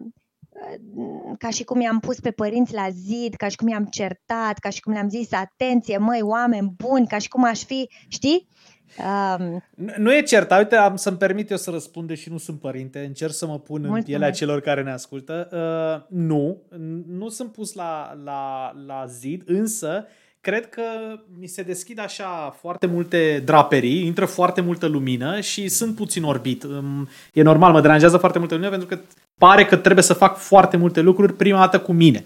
ca și cum i-am pus pe părinți la zid, ca și cum i-am certat, ca și cum le-am zis atenție, măi, oameni buni, ca și cum aș fi, știi? Um, nu, nu e certa, uite, am să-mi permit eu să răspund, deși nu sunt părinte, încerc să mă pun Mulțumesc. în pielea celor care ne ascultă. Uh, nu, nu sunt pus la, la, la zid, însă cred că mi se deschid așa foarte multe draperii, intră foarte multă lumină și sunt puțin orbit. E normal, mă deranjează foarte multă lumină pentru că pare că trebuie să fac foarte multe lucruri prima dată cu mine.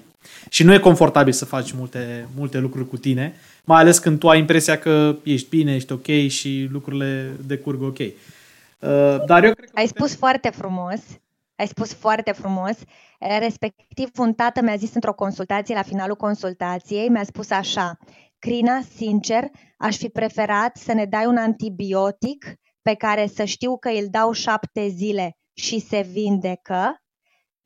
Și nu e confortabil să faci multe, multe lucruri cu tine, mai ales când tu ai impresia că ești bine, ești ok și lucrurile decurg ok. Uh, dar eu cred că ai spus foarte frumos, ai spus foarte frumos. Respectiv, un tată mi-a zis într-o consultație, la finalul consultației, mi-a spus așa, Crina, sincer, aș fi preferat să ne dai un antibiotic pe care să știu că îl dau șapte zile și se vindecă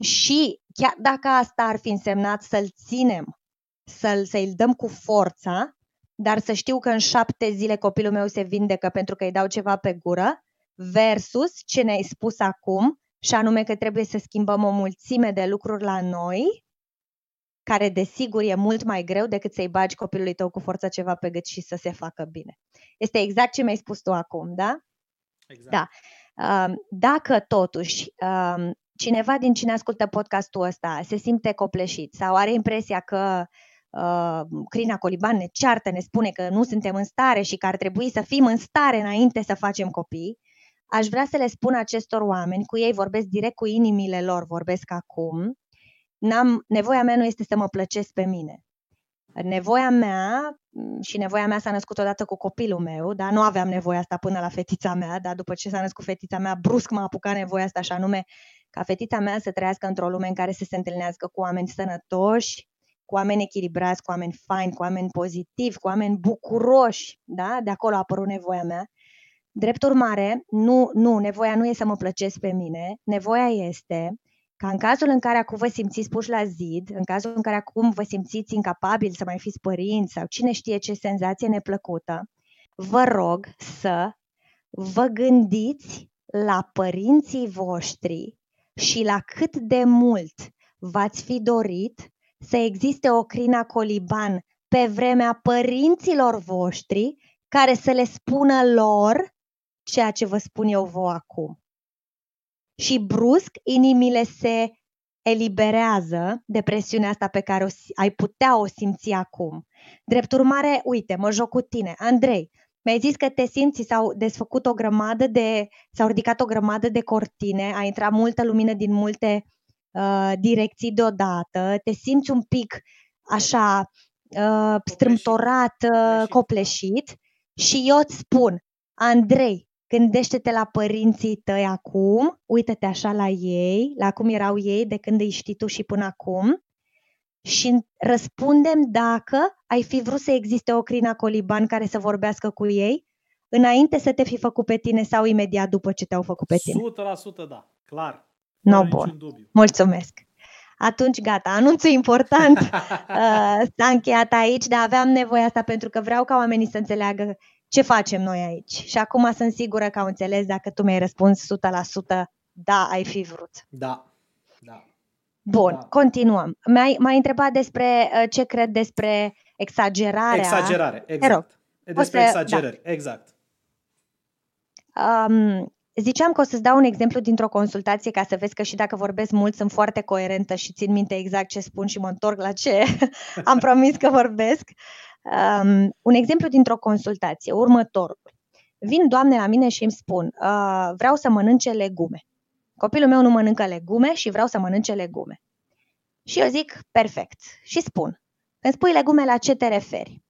și chiar dacă asta ar fi însemnat să-l ținem, să-l, să-l dăm cu forța, dar să știu că în șapte zile copilul meu se vindecă pentru că îi dau ceva pe gură, versus ce ne-ai spus acum, și anume că trebuie să schimbăm o mulțime de lucruri la noi, care desigur e mult mai greu decât să-i bagi copilului tău cu forța ceva pe gât și să se facă bine. Este exact ce mi-ai spus tu acum, da? Exact. Da. Dacă totuși cineva din cine ascultă podcastul ăsta se simte copleșit sau are impresia că uh, Crina Coliban ne ceartă, ne spune că nu suntem în stare și că ar trebui să fim în stare înainte să facem copii, aș vrea să le spun acestor oameni, cu ei vorbesc direct cu inimile lor, vorbesc acum, N-am, nevoia mea nu este să mă plăcesc pe mine. Nevoia mea mm, și nevoia mea s-a născut odată cu copilul meu, dar nu aveam nevoia asta până la fetița mea, dar după ce s-a născut fetița mea, brusc m-a apucat nevoia asta, și anume ca fetița mea să trăiască într-o lume în care să se întâlnească cu oameni sănătoși, cu oameni echilibrați, cu oameni faini, cu oameni pozitivi, cu oameni bucuroși, da? De acolo a apărut nevoia mea. Drept urmare, nu, nu, nevoia nu e să mă plăcesc pe mine, nevoia este ca în cazul în care acum vă simțiți puși la zid, în cazul în care acum vă simțiți incapabili să mai fiți părinți sau cine știe ce senzație neplăcută, vă rog să vă gândiți la părinții voștri și la cât de mult v-ați fi dorit să existe o crina coliban pe vremea părinților voștri care să le spună lor ceea ce vă spun eu vouă acum și brusc inimile se eliberează de presiunea asta pe care o, ai putea o simți acum. Drept urmare, uite, mă joc cu tine. Andrei, mi-ai zis că te simți, s-au desfăcut o grămadă de, s-au ridicat o grămadă de cortine, a intrat multă lumină din multe uh, direcții deodată, te simți un pic așa uh, strâmtorat, uh, copleșit și eu îți spun, Andrei, gândește-te la părinții tăi acum, uită-te așa la ei, la cum erau ei de când îi știi tu și până acum și răspundem dacă ai fi vrut să existe o crina coliban care să vorbească cu ei înainte să te fi făcut pe tine sau imediat după ce te-au făcut pe tine. 100% da, clar. No, bun. Mulțumesc. Atunci, gata, anunțul important uh, s-a încheiat aici, dar aveam nevoie asta pentru că vreau ca oamenii să înțeleagă ce facem noi aici. Și acum sunt sigură că au înțeles dacă tu mi-ai răspuns 100% da, ai fi vrut. Da, da. Bun, da. continuăm. M-ai, m-ai întrebat despre uh, ce cred despre exagerarea. Exagerare, exact. Despre să, exagerări, da. exact. Um, ziceam că o să-ți dau un exemplu dintr-o consultație ca să vezi că și dacă vorbesc mult sunt foarte coerentă și țin minte exact ce spun și mă întorc la ce am promis că vorbesc. Um, un exemplu dintr-o consultație, următorul. Vin doamne la mine și îmi spun, uh, vreau să mănânce legume. Copilul meu nu mănâncă legume și vreau să mănânce legume. Și eu zic, perfect. Și spun, când spui legume, la ce te referi?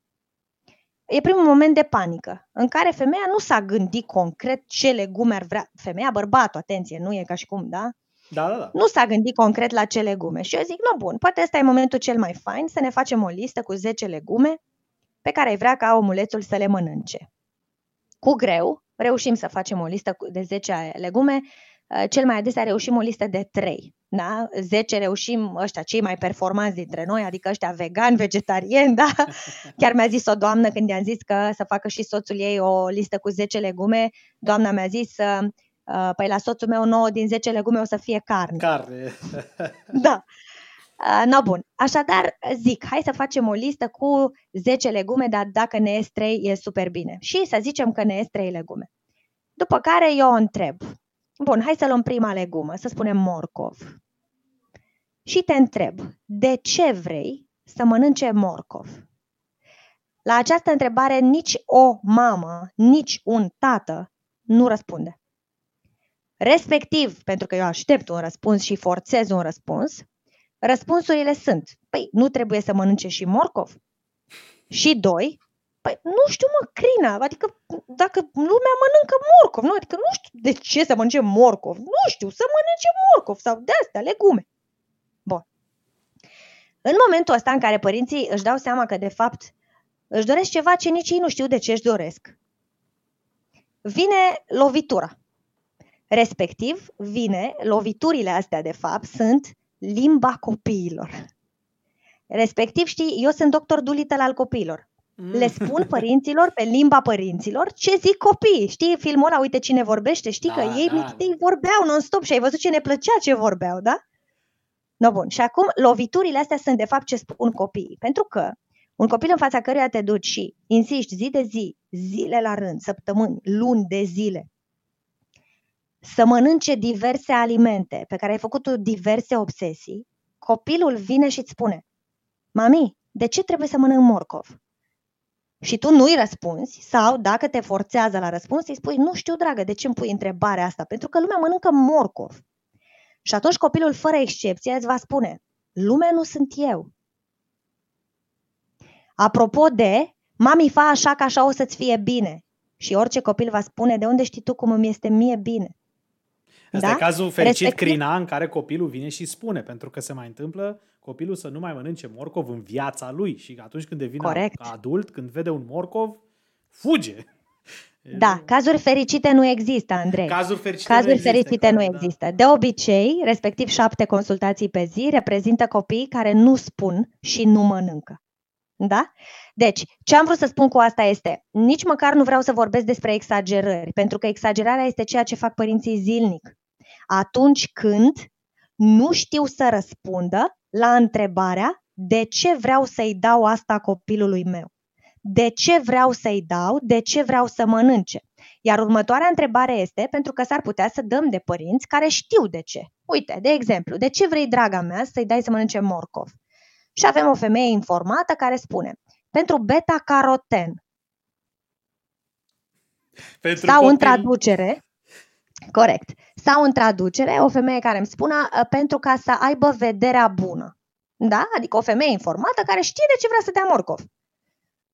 E primul moment de panică, în care femeia nu s-a gândit concret ce legume ar vrea. Femeia, bărbatul, atenție, nu e ca și cum, da? Da, da, da. Nu s-a gândit concret la ce legume. Și eu zic, nu, bun, poate ăsta e momentul cel mai fain să ne facem o listă cu 10 legume pe care ai vrea ca omulețul să le mănânce. Cu greu, reușim să facem o listă de 10 legume Uh, cel mai adesea reușim o listă de 3. Da? 10 reușim ăștia, cei mai performanți dintre noi, adică ăștia vegan, vegetarieni, da? Chiar mi-a zis o doamnă când i-am zis că să facă și soțul ei o listă cu 10 legume, doamna mi-a zis, uh, păi la soțul meu 9 din 10 legume o să fie carne. Carne. da. Uh, no, bun. Așadar, zic, hai să facem o listă cu 10 legume, dar dacă ne ies 3, e super bine. Și să zicem că ne ies 3 legume. După care eu o întreb, Bun, hai să luăm prima legumă, să spunem morcov. Și te întreb, de ce vrei să mănânce morcov? La această întrebare nici o mamă, nici un tată nu răspunde. Respectiv, pentru că eu aștept un răspuns și forțez un răspuns, răspunsurile sunt, păi nu trebuie să mănânce și morcov? Și doi, Păi nu știu, mă, crina, adică dacă lumea mănâncă morcov, nu? Adică nu știu de ce să mănânce morcov, nu știu, să mănânce morcov sau de astea, legume. Bun. În momentul ăsta în care părinții își dau seama că de fapt își doresc ceva ce nici ei nu știu de ce își doresc, vine lovitura. Respectiv, vine, loviturile astea de fapt sunt limba copiilor. Respectiv, știi, eu sunt doctor Dulitel al copiilor. Le spun părinților pe limba părinților ce zic copiii. Știi filmul ăla, uite cine vorbește, știi da, că ei da. ei vorbeau non-stop și ai văzut ce ne plăcea ce vorbeau, da? No, bun. Și acum loviturile astea sunt de fapt ce spun copiii. Pentru că un copil în fața căruia te duci și insiști zi de zi, zile la rând, săptămâni, luni de zile, să mănânce diverse alimente pe care ai făcut tu diverse obsesii, copilul vine și îți spune Mami, de ce trebuie să mănânc morcov? Și tu nu-i răspunzi sau dacă te forțează la răspuns, îi spui, nu știu, dragă, de ce îmi pui întrebarea asta? Pentru că lumea mănâncă morcov. Și atunci copilul, fără excepție, îți va spune, lumea nu sunt eu. Apropo de, mami, fa așa că așa o să-ți fie bine. Și orice copil va spune, de unde știi tu cum îmi este mie bine? Asta da? e cazul fericit Respectiv... Crina în care copilul vine și spune, pentru că se mai întâmplă copilul să nu mai mănânce morcov în viața lui și atunci când devine Corect. adult, când vede un morcov, fuge. Da, cazuri fericite nu există, Andrei. Cazuri fericite, cazuri nu, există, fericite nu da. există. De obicei, respectiv șapte consultații pe zi, reprezintă copii care nu spun și nu mănâncă. Da? Deci, ce am vrut să spun cu asta este, nici măcar nu vreau să vorbesc despre exagerări, pentru că exagerarea este ceea ce fac părinții zilnic. Atunci când nu știu să răspundă la întrebarea de ce vreau să-i dau asta copilului meu. De ce vreau să-i dau, de ce vreau să mănânce. Iar următoarea întrebare este, pentru că s-ar putea să dăm de părinți care știu de ce. Uite, de exemplu, de ce vrei, draga mea, să-i dai să mănânce morcov? Și avem o femeie informată care spune, pentru beta-caroten. Pentru Sau copil... în traducere, Corect. Sau în traducere, o femeie care îmi spună uh, pentru ca să aibă vederea bună. Da? Adică o femeie informată care știe de ce vrea să dea morcov.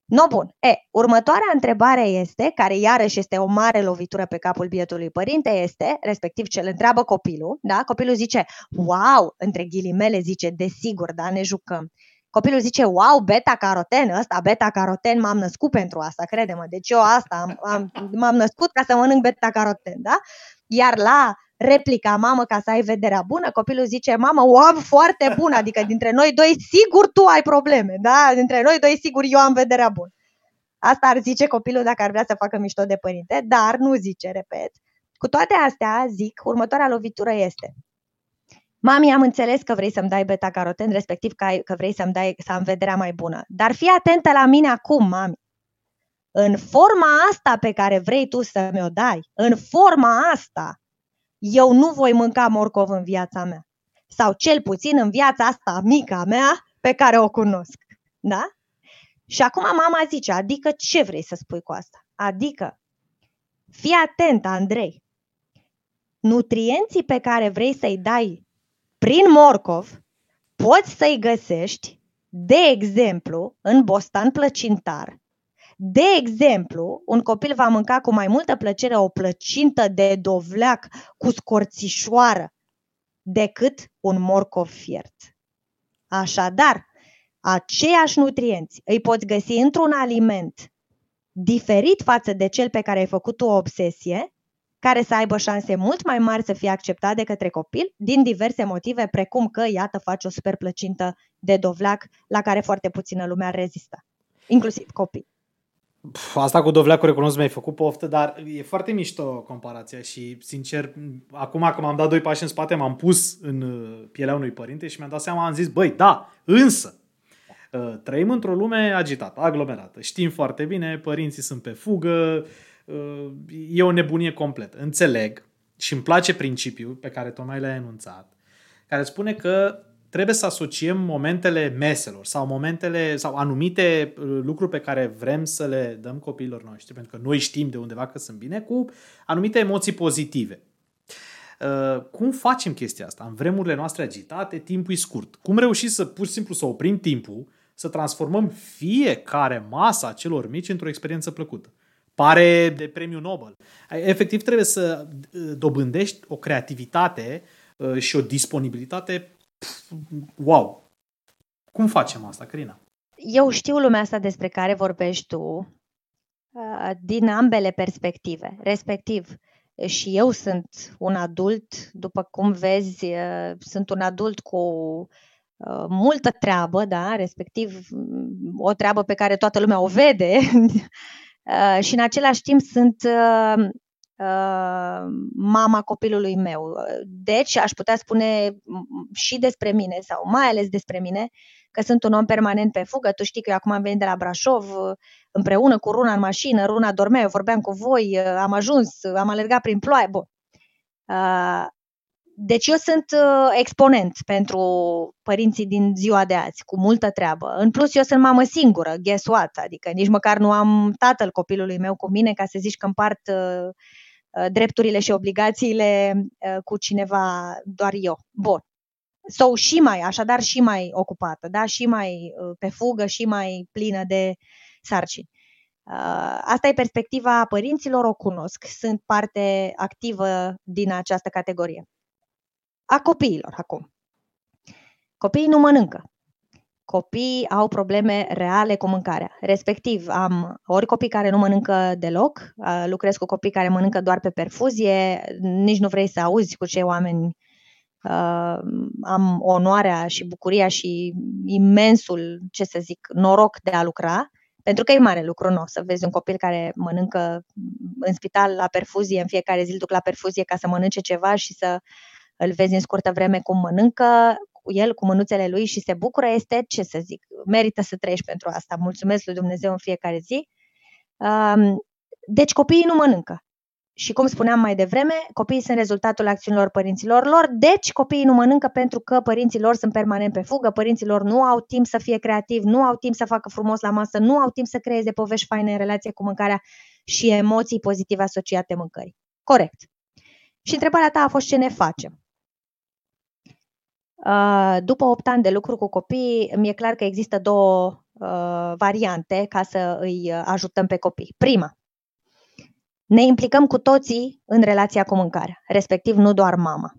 No, bun. E, următoarea întrebare este, care iarăși este o mare lovitură pe capul bietului părinte, este, respectiv ce îl întreabă copilul, da? Copilul zice, wow, între ghilimele zice, desigur, da, ne jucăm. Copilul zice, wow, beta-caroten, ăsta beta-caroten, m-am născut pentru asta, crede-mă. Deci eu asta am, am, m-am născut ca să mănânc beta-caroten, da? Iar la replica, mamă, ca să ai vederea bună, copilul zice, mamă, o am foarte bună, adică dintre noi doi sigur tu ai probleme, da? Dintre noi doi sigur eu am vederea bună. Asta ar zice copilul dacă ar vrea să facă mișto de părinte, dar nu zice, repet. Cu toate astea, zic, următoarea lovitură este Mami, am înțeles că vrei să-mi dai beta-caroten, respectiv că, ai, că vrei să-mi dai, să am vederea mai bună. Dar fii atentă la mine acum, mami. În forma asta pe care vrei tu să mi-o dai, în forma asta, eu nu voi mânca morcov în viața mea. Sau cel puțin în viața asta mică mea pe care o cunosc. Da? Și acum mama zice, adică ce vrei să spui cu asta? Adică, fii atent, Andrei, nutrienții pe care vrei să-i dai prin morcov, poți să-i găsești, de exemplu, în bostan plăcintar, de exemplu, un copil va mânca cu mai multă plăcere o plăcintă de dovleac cu scorțișoară decât un morcov fiert. Așadar, aceiași nutrienți îi poți găsi într-un aliment diferit față de cel pe care ai făcut tu o obsesie, care să aibă șanse mult mai mari să fie acceptat de către copil, din diverse motive, precum că, iată, faci o super plăcintă de dovleac la care foarte puțină lume ar rezista, inclusiv copii. Asta cu dovleacul recunosc mi-ai făcut poftă, dar e foarte mișto comparația și, sincer, acum că m-am dat doi pași în spate, m-am pus în uh, pielea unui părinte și mi-am dat seama, am zis, băi, da, însă, uh, trăim într-o lume agitată, aglomerată. Știm foarte bine, părinții sunt pe fugă, uh, e o nebunie completă. Înțeleg și îmi place principiul pe care tocmai l-ai enunțat, care spune că trebuie să asociem momentele meselor sau momentele sau anumite uh, lucruri pe care vrem să le dăm copiilor noștri, pentru că noi știm de undeva că sunt bine, cu anumite emoții pozitive. Uh, cum facem chestia asta? În vremurile noastre agitate, timpul e scurt. Cum reușim să pur și simplu să oprim timpul, să transformăm fiecare masa celor mici într-o experiență plăcută? Pare de premiu Nobel. Efectiv trebuie să uh, dobândești o creativitate și o disponibilitate wow! Cum facem asta, Crina? Eu știu lumea asta despre care vorbești tu uh, din ambele perspective. Respectiv, și eu sunt un adult, după cum vezi, uh, sunt un adult cu uh, multă treabă, da, respectiv mm, o treabă pe care toată lumea o vede și în același timp sunt Uh, mama copilului meu. Deci aș putea spune și despre mine sau mai ales despre mine că sunt un om permanent pe fugă. Tu știi că eu acum am venit de la Brașov împreună cu Runa în mașină, Runa dormea, eu vorbeam cu voi, am ajuns, am alergat prin ploaie. Bun. Uh, deci eu sunt uh, exponent pentru părinții din ziua de azi, cu multă treabă. În plus, eu sunt mamă singură, guess what? Adică nici măcar nu am tatăl copilului meu cu mine ca să zici că împart Uh, drepturile și obligațiile uh, cu cineva, doar eu. Bun. Sau și mai, așadar și mai ocupată, da? și mai uh, pe fugă, și mai plină de sarcini. Asta e perspectiva părinților, o cunosc, sunt parte activă din această categorie. A copiilor acum. Copiii nu mănâncă copiii au probleme reale cu mâncarea. Respectiv, am ori copii care nu mănâncă deloc, lucrez cu copii care mănâncă doar pe perfuzie, nici nu vrei să auzi cu ce oameni uh, am onoarea și bucuria și imensul, ce să zic, noroc de a lucra, pentru că e mare lucru nou să vezi un copil care mănâncă în spital la perfuzie, în fiecare zi îl duc la perfuzie ca să mănânce ceva și să îl vezi în scurtă vreme cum mănâncă, cu el, cu mânuțele lui și se bucură, este, ce să zic, merită să trăiești pentru asta. Mulțumesc lui Dumnezeu în fiecare zi. Deci copiii nu mănâncă. Și cum spuneam mai devreme, copiii sunt rezultatul acțiunilor părinților lor, deci copiii nu mănâncă pentru că părinții lor sunt permanent pe fugă, părinții lor nu au timp să fie creativi, nu au timp să facă frumos la masă, nu au timp să creeze povești faine în relație cu mâncarea și emoții pozitive asociate mâncării. Corect. Și întrebarea ta a fost ce ne facem. Uh, după 8 ani de lucru cu copii, mi-e clar că există două uh, variante ca să îi ajutăm pe copii. Prima, ne implicăm cu toții în relația cu mâncarea, respectiv nu doar mama.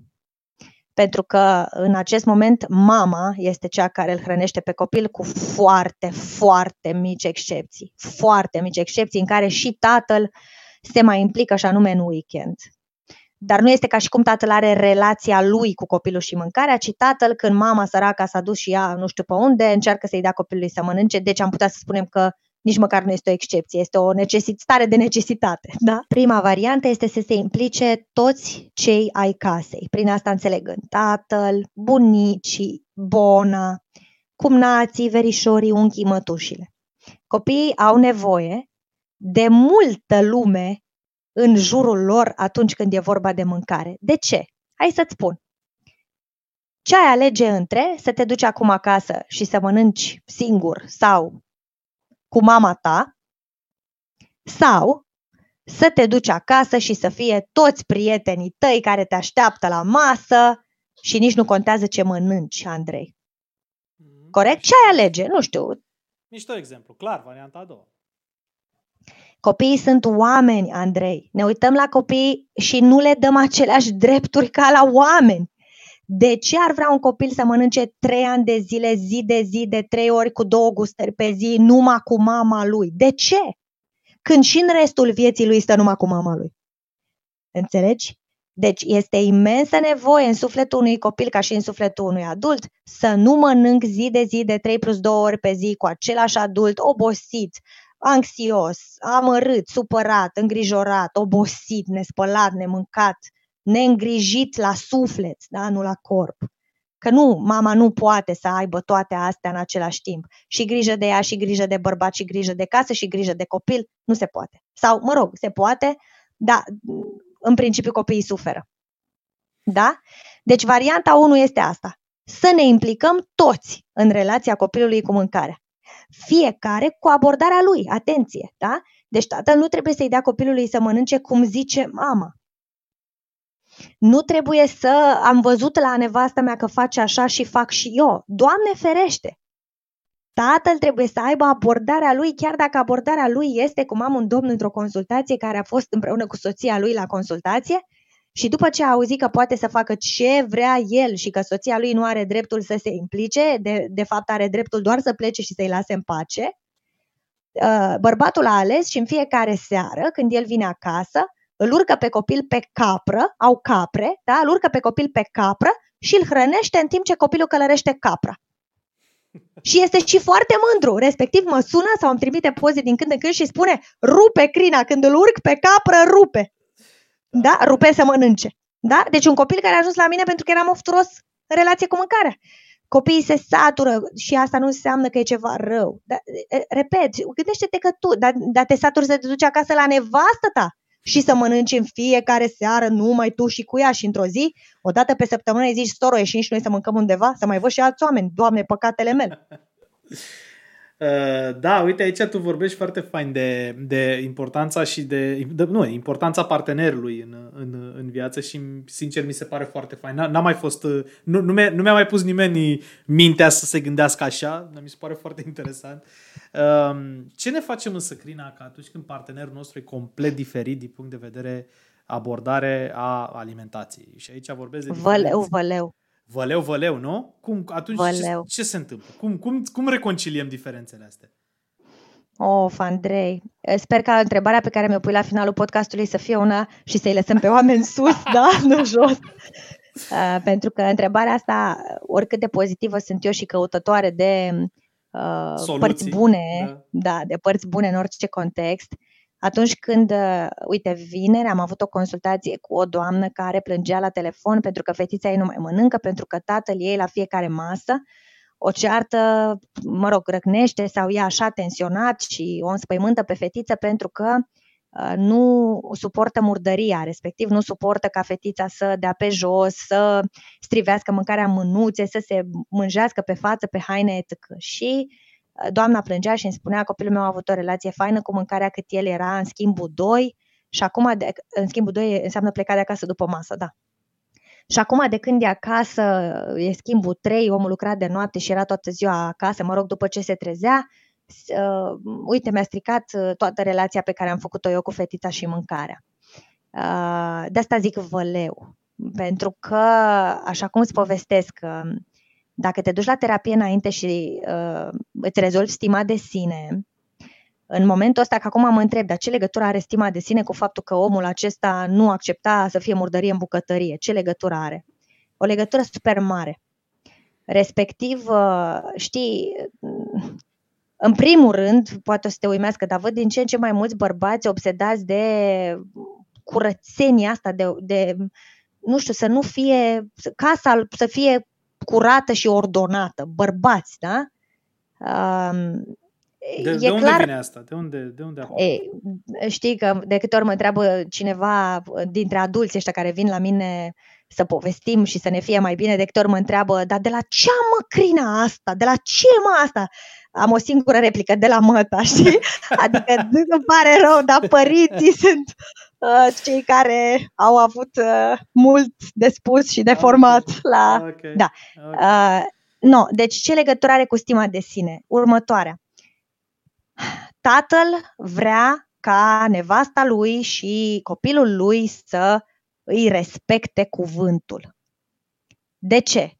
Pentru că în acest moment mama este cea care îl hrănește pe copil cu foarte, foarte mici excepții. Foarte mici excepții în care și tatăl se mai implică și anume în weekend. Dar nu este ca și cum tatăl are relația lui cu copilul și mâncarea, ci tatăl, când mama săraca s-a dus și ea nu știu pe unde, încearcă să-i dea copilului să mănânce. Deci am putea să spunem că nici măcar nu este o excepție, este o necesitare de necesitate. Da? Prima variantă este să se implice toți cei ai casei. Prin asta înțelegând tatăl, bunicii, bona, cumnații, verișorii, unchii, mătușile. Copiii au nevoie de multă lume în jurul lor atunci când e vorba de mâncare. De ce? Hai să-ți spun. Ce ai alege între să te duci acum acasă și să mănânci singur sau cu mama ta sau să te duci acasă și să fie toți prietenii tăi care te așteaptă la masă și nici nu contează ce mănânci, Andrei. Mm, Corect? Ce ai alege? Nu știu. Mișto exemplu, clar, varianta a doua. Copiii sunt oameni, Andrei. Ne uităm la copii și nu le dăm aceleași drepturi ca la oameni. De ce ar vrea un copil să mănânce trei ani de zile, zi de zi, de trei ori cu două gustări pe zi, numai cu mama lui? De ce? Când și în restul vieții lui stă numai cu mama lui. Înțelegi? Deci este imensă nevoie în sufletul unui copil ca și în sufletul unui adult să nu mănânc zi de zi de 3 plus 2 ori pe zi cu același adult obosit, anxios, amărât, supărat, îngrijorat, obosit, nespălat, nemâncat, neîngrijit la suflet, da? nu la corp. Că nu, mama nu poate să aibă toate astea în același timp. Și grijă de ea, și grijă de bărbat, și grijă de casă, și grijă de copil. Nu se poate. Sau, mă rog, se poate, dar în principiu copiii suferă. Da? Deci varianta 1 este asta. Să ne implicăm toți în relația copilului cu mâncarea. Fiecare cu abordarea lui, atenție, da? Deci tatăl nu trebuie să-i dea copilului să mănânce cum zice mama. Nu trebuie să am văzut la nevastă mea că face așa și fac și eu. Doamne ferește! Tatăl trebuie să aibă abordarea lui, chiar dacă abordarea lui este cum am un domn într-o consultație care a fost împreună cu soția lui la consultație și după ce a auzit că poate să facă ce vrea el și că soția lui nu are dreptul să se implice, de, de fapt are dreptul doar să plece și să-i lase în pace, uh, bărbatul a ales și în fiecare seară, când el vine acasă, îl urcă pe copil pe capră, au capre, da? îl urcă pe copil pe capră și îl hrănește în timp ce copilul călărește capra. Și este și foarte mândru, respectiv mă sună sau îmi trimite poze din când în când și spune rupe crina, când îl urc pe capră, rupe. Da? Rupe să mănânce. Da? Deci un copil care a ajuns la mine pentru că eram ofturos în relație cu mâncarea. Copiii se satură și asta nu înseamnă că e ceva rău. Da, repet, gândește-te că tu, dar da, te saturi să te duci acasă la nevastă ta și să mănânci în fiecare seară numai tu și cu ea și într-o zi, o dată pe săptămână îi zici, storo, ieșim și noi să mâncăm undeva, să mai văd și alți oameni, Doamne, păcatele mele. Uh, da, uite, aici tu vorbești foarte fain de, de importanța și de, de nu, importanța partenerului în, în, în viață și sincer mi se pare foarte fain. N-a, n-a mai fost, uh, nu, nu, mi-a, nu mi-a mai pus nimeni mintea să se gândească așa, mi se pare foarte interesant. Um, ce ne facem însă, Crina, că atunci când partenerul nostru e complet diferit din punct de vedere abordare a alimentației? Și aici vorbesc de Văleu, văleu. Văleu, văleu, nu? Cum, atunci văleu. Ce, ce se întâmplă? Cum, cum, cum reconciliem diferențele astea? Of, Andrei, sper că întrebarea pe care mi-o pui la finalul podcastului să fie una și să-i lăsăm pe oameni sus, da, nu jos. Uh, pentru că întrebarea asta, oricât de pozitivă sunt eu și căutătoare de uh, părți bune, da. da, de părți bune în orice context, uh, atunci când, uh, uite, vineri am avut o consultație cu o doamnă care plângea la telefon pentru că fetița ei nu mai mănâncă, pentru că tatăl ei la fiecare masă o ceartă, mă rog, răcnește sau e așa tensionat și o înspăimântă pe fetiță pentru că uh, nu suportă murdăria, respectiv nu suportă ca fetița să dea pe jos, să strivească mâncarea în mânuțe, să se mânjească pe față, pe haine, etc. Și doamna plângea și îmi spunea copilul meu a avut o relație faină cu mâncarea cât el era în schimbul 2 Și acum, de, în schimbul 2 înseamnă pleca de acasă după masă, da. Și acum, de când e acasă, e schimbul 3, omul lucra de noapte și era toată ziua acasă, mă rog, după ce se trezea, uh, uite, mi-a stricat uh, toată relația pe care am făcut-o eu cu fetița și mâncarea. Uh, de asta zic văleu. Pentru că, așa cum îți povestesc, uh, dacă te duci la terapie înainte și uh, îți rezolvi stima de sine, în momentul ăsta, că acum mă întreb, dar ce legătură are stima de sine cu faptul că omul acesta nu accepta să fie murdărie în bucătărie? Ce legătură are? O legătură super mare. Respectiv, uh, știi, în primul rând, poate o să te uimească, dar văd din ce în ce mai mulți bărbați obsedați de curățenia asta, de, de nu știu, să nu fie, casa să fie curată și ordonată, bărbați, da? De, e de unde clar, vine asta? De unde, de unde e, Știi că de câte ori mă întreabă cineva dintre adulți ăștia care vin la mine să povestim și să ne fie mai bine, de câte ori mă întreabă, dar de la ce mă crina asta? De la ce mă asta? Am o singură replică, de la măta, știi? Adică îmi pare rău, dar părinții sunt uh, cei care au avut uh, mult de spus și de format okay. la... Okay. Da. Okay. Uh, no, deci ce legătură are cu stima de sine? Următoarea tatăl vrea ca nevasta lui și copilul lui să îi respecte cuvântul. De ce?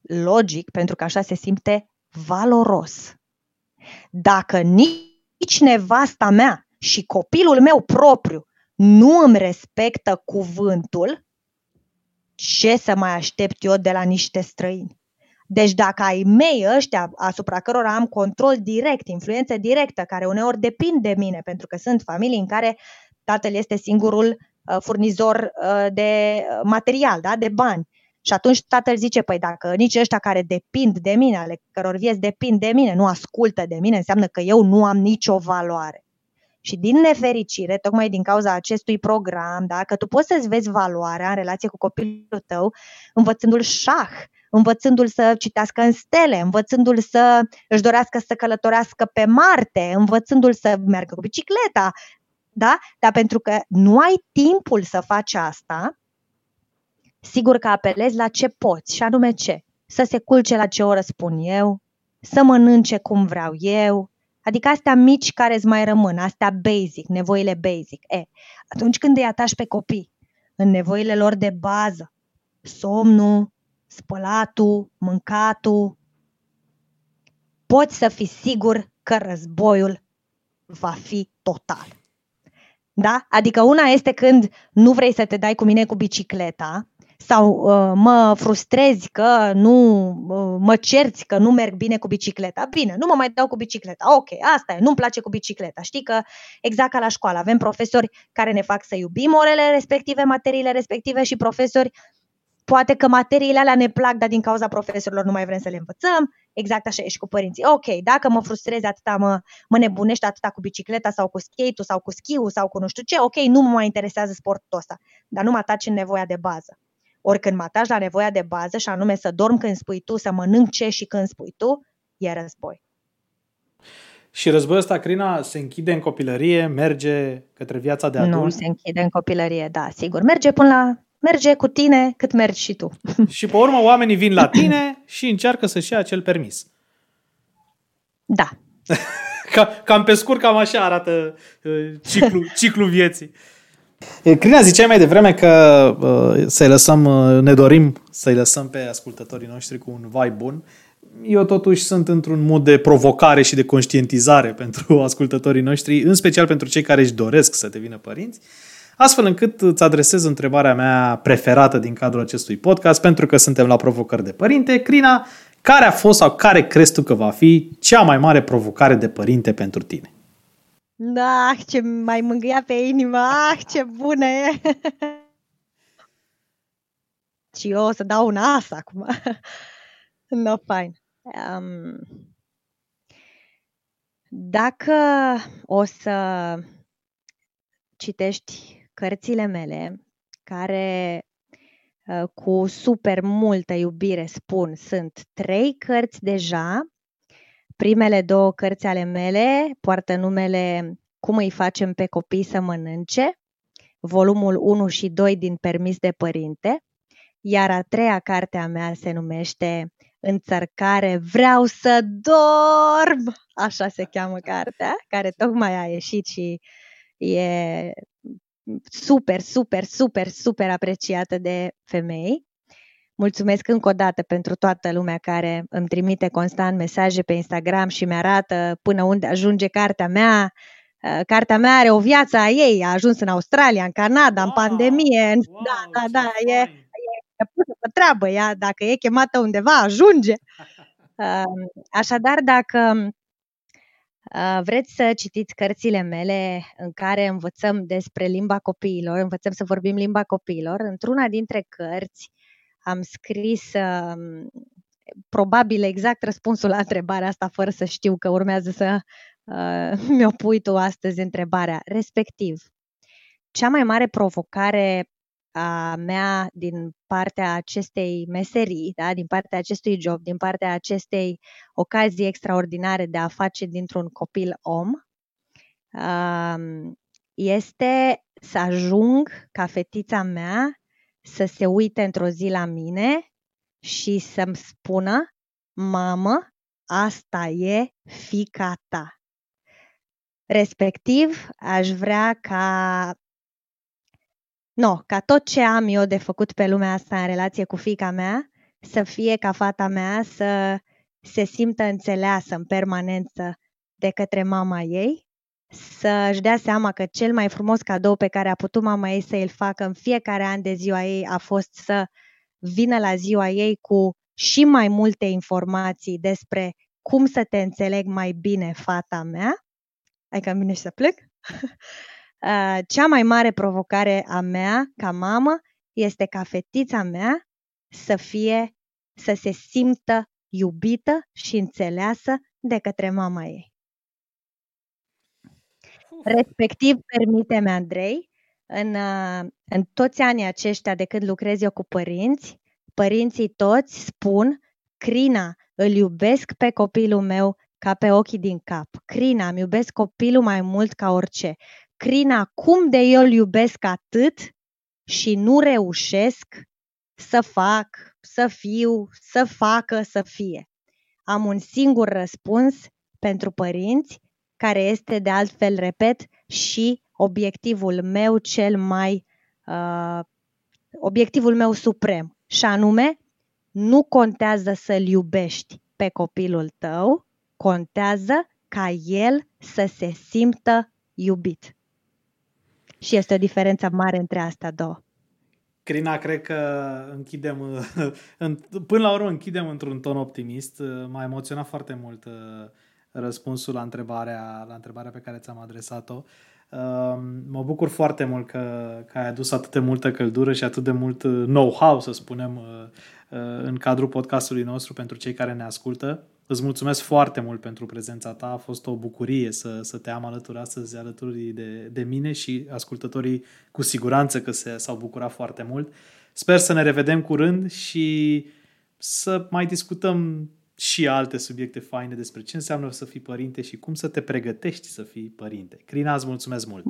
Logic, pentru că așa se simte valoros. Dacă nici nevasta mea și copilul meu propriu nu îmi respectă cuvântul, ce să mai aștept eu de la niște străini? Deci dacă ai mei ăștia asupra cărora am control direct, influență directă, care uneori depind de mine, pentru că sunt familii în care tatăl este singurul uh, furnizor uh, de material, da? de bani. Și atunci tatăl zice, păi dacă nici ăștia care depind de mine, ale căror vieți depind de mine, nu ascultă de mine, înseamnă că eu nu am nicio valoare. Și din nefericire, tocmai din cauza acestui program, da, că tu poți să-ți vezi valoarea în relație cu copilul tău învățându-l șah, învățându-l să citească în stele, învățându-l să își dorească să călătorească pe Marte, învățându-l să meargă cu bicicleta, da? Dar pentru că nu ai timpul să faci asta, sigur că apelezi la ce poți, și anume ce? Să se culce la ce oră spun eu, să mănânce cum vreau eu, adică astea mici care îți mai rămân, astea basic, nevoile basic. E, atunci când îi atași pe copii în nevoile lor de bază, somnul, spălatul, mâncatul, poți să fii sigur că războiul va fi total. Da? Adică una este când nu vrei să te dai cu mine cu bicicleta sau uh, mă frustrezi că nu, uh, mă cerți că nu merg bine cu bicicleta. Bine, nu mă mai dau cu bicicleta. Ok, asta e, nu-mi place cu bicicleta. Știi că exact ca la școală avem profesori care ne fac să iubim orele respective, materiile respective și profesori Poate că materiile alea ne plac, dar din cauza profesorilor nu mai vrem să le învățăm. Exact așa e și cu părinții. Ok, dacă mă frustrezi atâta, mă, mă nebunești atâta cu bicicleta sau cu skate sau cu schiul sau cu nu știu ce, ok, nu mă mai interesează sportul ăsta, dar nu mă ataci în nevoia de bază. Ori când mă ataci la nevoia de bază și anume să dorm când spui tu, să mănânc ce și când spui tu, e război. Și războiul ăsta, Crina, se închide în copilărie, merge către viața de adult? Nu se închide în copilărie, da, sigur. Merge până la merge cu tine cât mergi și tu. Și pe urmă oamenii vin la tine și încearcă să-și ia acel permis. Da. Ca, cam pe scurt, cam așa arată uh, ciclu, ciclu vieții. Crina, ziceai mai devreme că uh, să-i lăsăm, uh, ne dorim să-i lăsăm pe ascultătorii noștri cu un vai bun. Eu totuși sunt într-un mod de provocare și de conștientizare pentru ascultătorii noștri, în special pentru cei care își doresc să devină părinți. Uh, astfel încât îți adresez întrebarea mea preferată din cadrul acestui podcast, pentru că suntem la provocări de părinte. Crina, care a fost sau care crezi tu că va fi cea mai mare provocare de părinte pentru tine? Da, ce mai mângâia pe inimă, ah, ce bună e! Și eu o să dau un as acum. no, fine. Um, dacă o să citești cărțile mele, care uh, cu super multă iubire spun, sunt trei cărți deja. Primele două cărți ale mele poartă numele Cum îi facem pe copii să mănânce volumul 1 și 2 din Permis de Părinte, iar a treia carte a mea se numește Înțărcare Vreau să dorm! Așa se cheamă cartea, care tocmai a ieșit și e super, super, super, super apreciată de femei. Mulțumesc încă o dată pentru toată lumea care îmi trimite constant mesaje pe Instagram și mi-arată până unde ajunge cartea mea. Uh, cartea mea are o viață a ei, a ajuns în Australia, în Canada, wow, în pandemie. Wow, da, da, da, e, e pusă pe treabă ea, dacă e chemată undeva, ajunge. Uh, așadar, dacă uh, vreți să citiți cărțile mele în care învățăm despre limba copiilor, învățăm să vorbim limba copiilor, într-una dintre cărți am scris uh, probabil exact răspunsul la întrebarea asta, fără să știu că urmează să uh, mi-o pui tu astăzi întrebarea. Respectiv, cea mai mare provocare a mea din partea acestei meserii, da, din partea acestui job, din partea acestei ocazii extraordinare de a face dintr-un copil om, uh, este să ajung ca fetița mea să se uite într-o zi la mine și să-mi spună, mamă, asta e fica ta. Respectiv, aș vrea ca No, ca tot ce am eu de făcut pe lumea asta în relație cu fica mea, să fie ca fata mea să se simtă înțeleasă în permanență de către mama ei să-și dea seama că cel mai frumos cadou pe care a putut mama ei să îl facă în fiecare an de ziua ei a fost să vină la ziua ei cu și mai multe informații despre cum să te înțeleg mai bine, fata mea. Ai ca mine și să plec? Uh, cea mai mare provocare a mea ca mamă este ca fetița mea să fie, să se simtă iubită și înțeleasă de către mama ei. Respectiv, permite-mi, Andrei, în, uh, în toți anii aceștia de când lucrez eu cu părinți, părinții toți spun, Crina, îl iubesc pe copilul meu ca pe ochii din cap. Crina, îmi iubesc copilul mai mult ca orice. Crina, cum de eu îl iubesc atât și nu reușesc să fac, să fiu, să facă, să fie. Am un singur răspuns pentru părinți care este de altfel, repet, și obiectivul meu cel mai, uh, obiectivul meu suprem, și anume, nu contează să-l iubești pe copilul tău, contează ca el să se simtă iubit. Și este o diferență mare între astea două. Crina, cred că închidem, până la urmă închidem într-un ton optimist. M-a emoționat foarte mult uh, răspunsul la întrebarea, la întrebarea pe care ți-am adresat-o. Um, mă bucur foarte mult că, că ai adus atât de multă căldură și atât de mult uh, know-how, să spunem, uh, uh, în cadrul podcastului nostru pentru cei care ne ascultă. Îți mulțumesc foarte mult pentru prezența ta. A fost o bucurie să, să te am alături astăzi, alături de, de mine și ascultătorii cu siguranță că se, s-au bucurat foarte mult. Sper să ne revedem curând și să mai discutăm și alte subiecte faine despre ce înseamnă să fii părinte și cum să te pregătești să fii părinte. Crina, îți mulțumesc mult!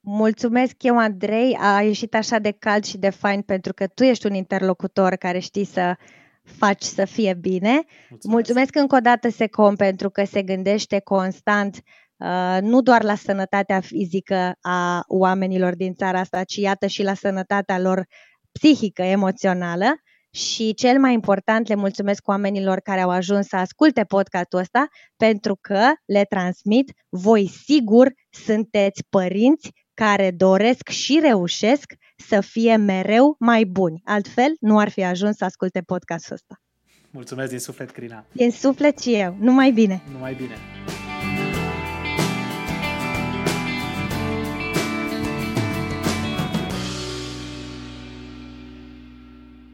Mulțumesc eu, Andrei. A ieșit așa de cald și de fain pentru că tu ești un interlocutor care știi să faci să fie bine. Mulțumesc, Mulțumesc încă o dată Secom pentru că se gândește constant uh, nu doar la sănătatea fizică a oamenilor din țara asta, ci iată și la sănătatea lor psihică, emoțională și cel mai important le mulțumesc oamenilor care au ajuns să asculte podcastul ăsta pentru că le transmit, voi sigur sunteți părinți care doresc și reușesc să fie mereu mai buni. Altfel, nu ar fi ajuns să asculte podcastul ăsta. Mulțumesc din suflet, Crina. Din suflet și eu. Numai bine. Numai bine.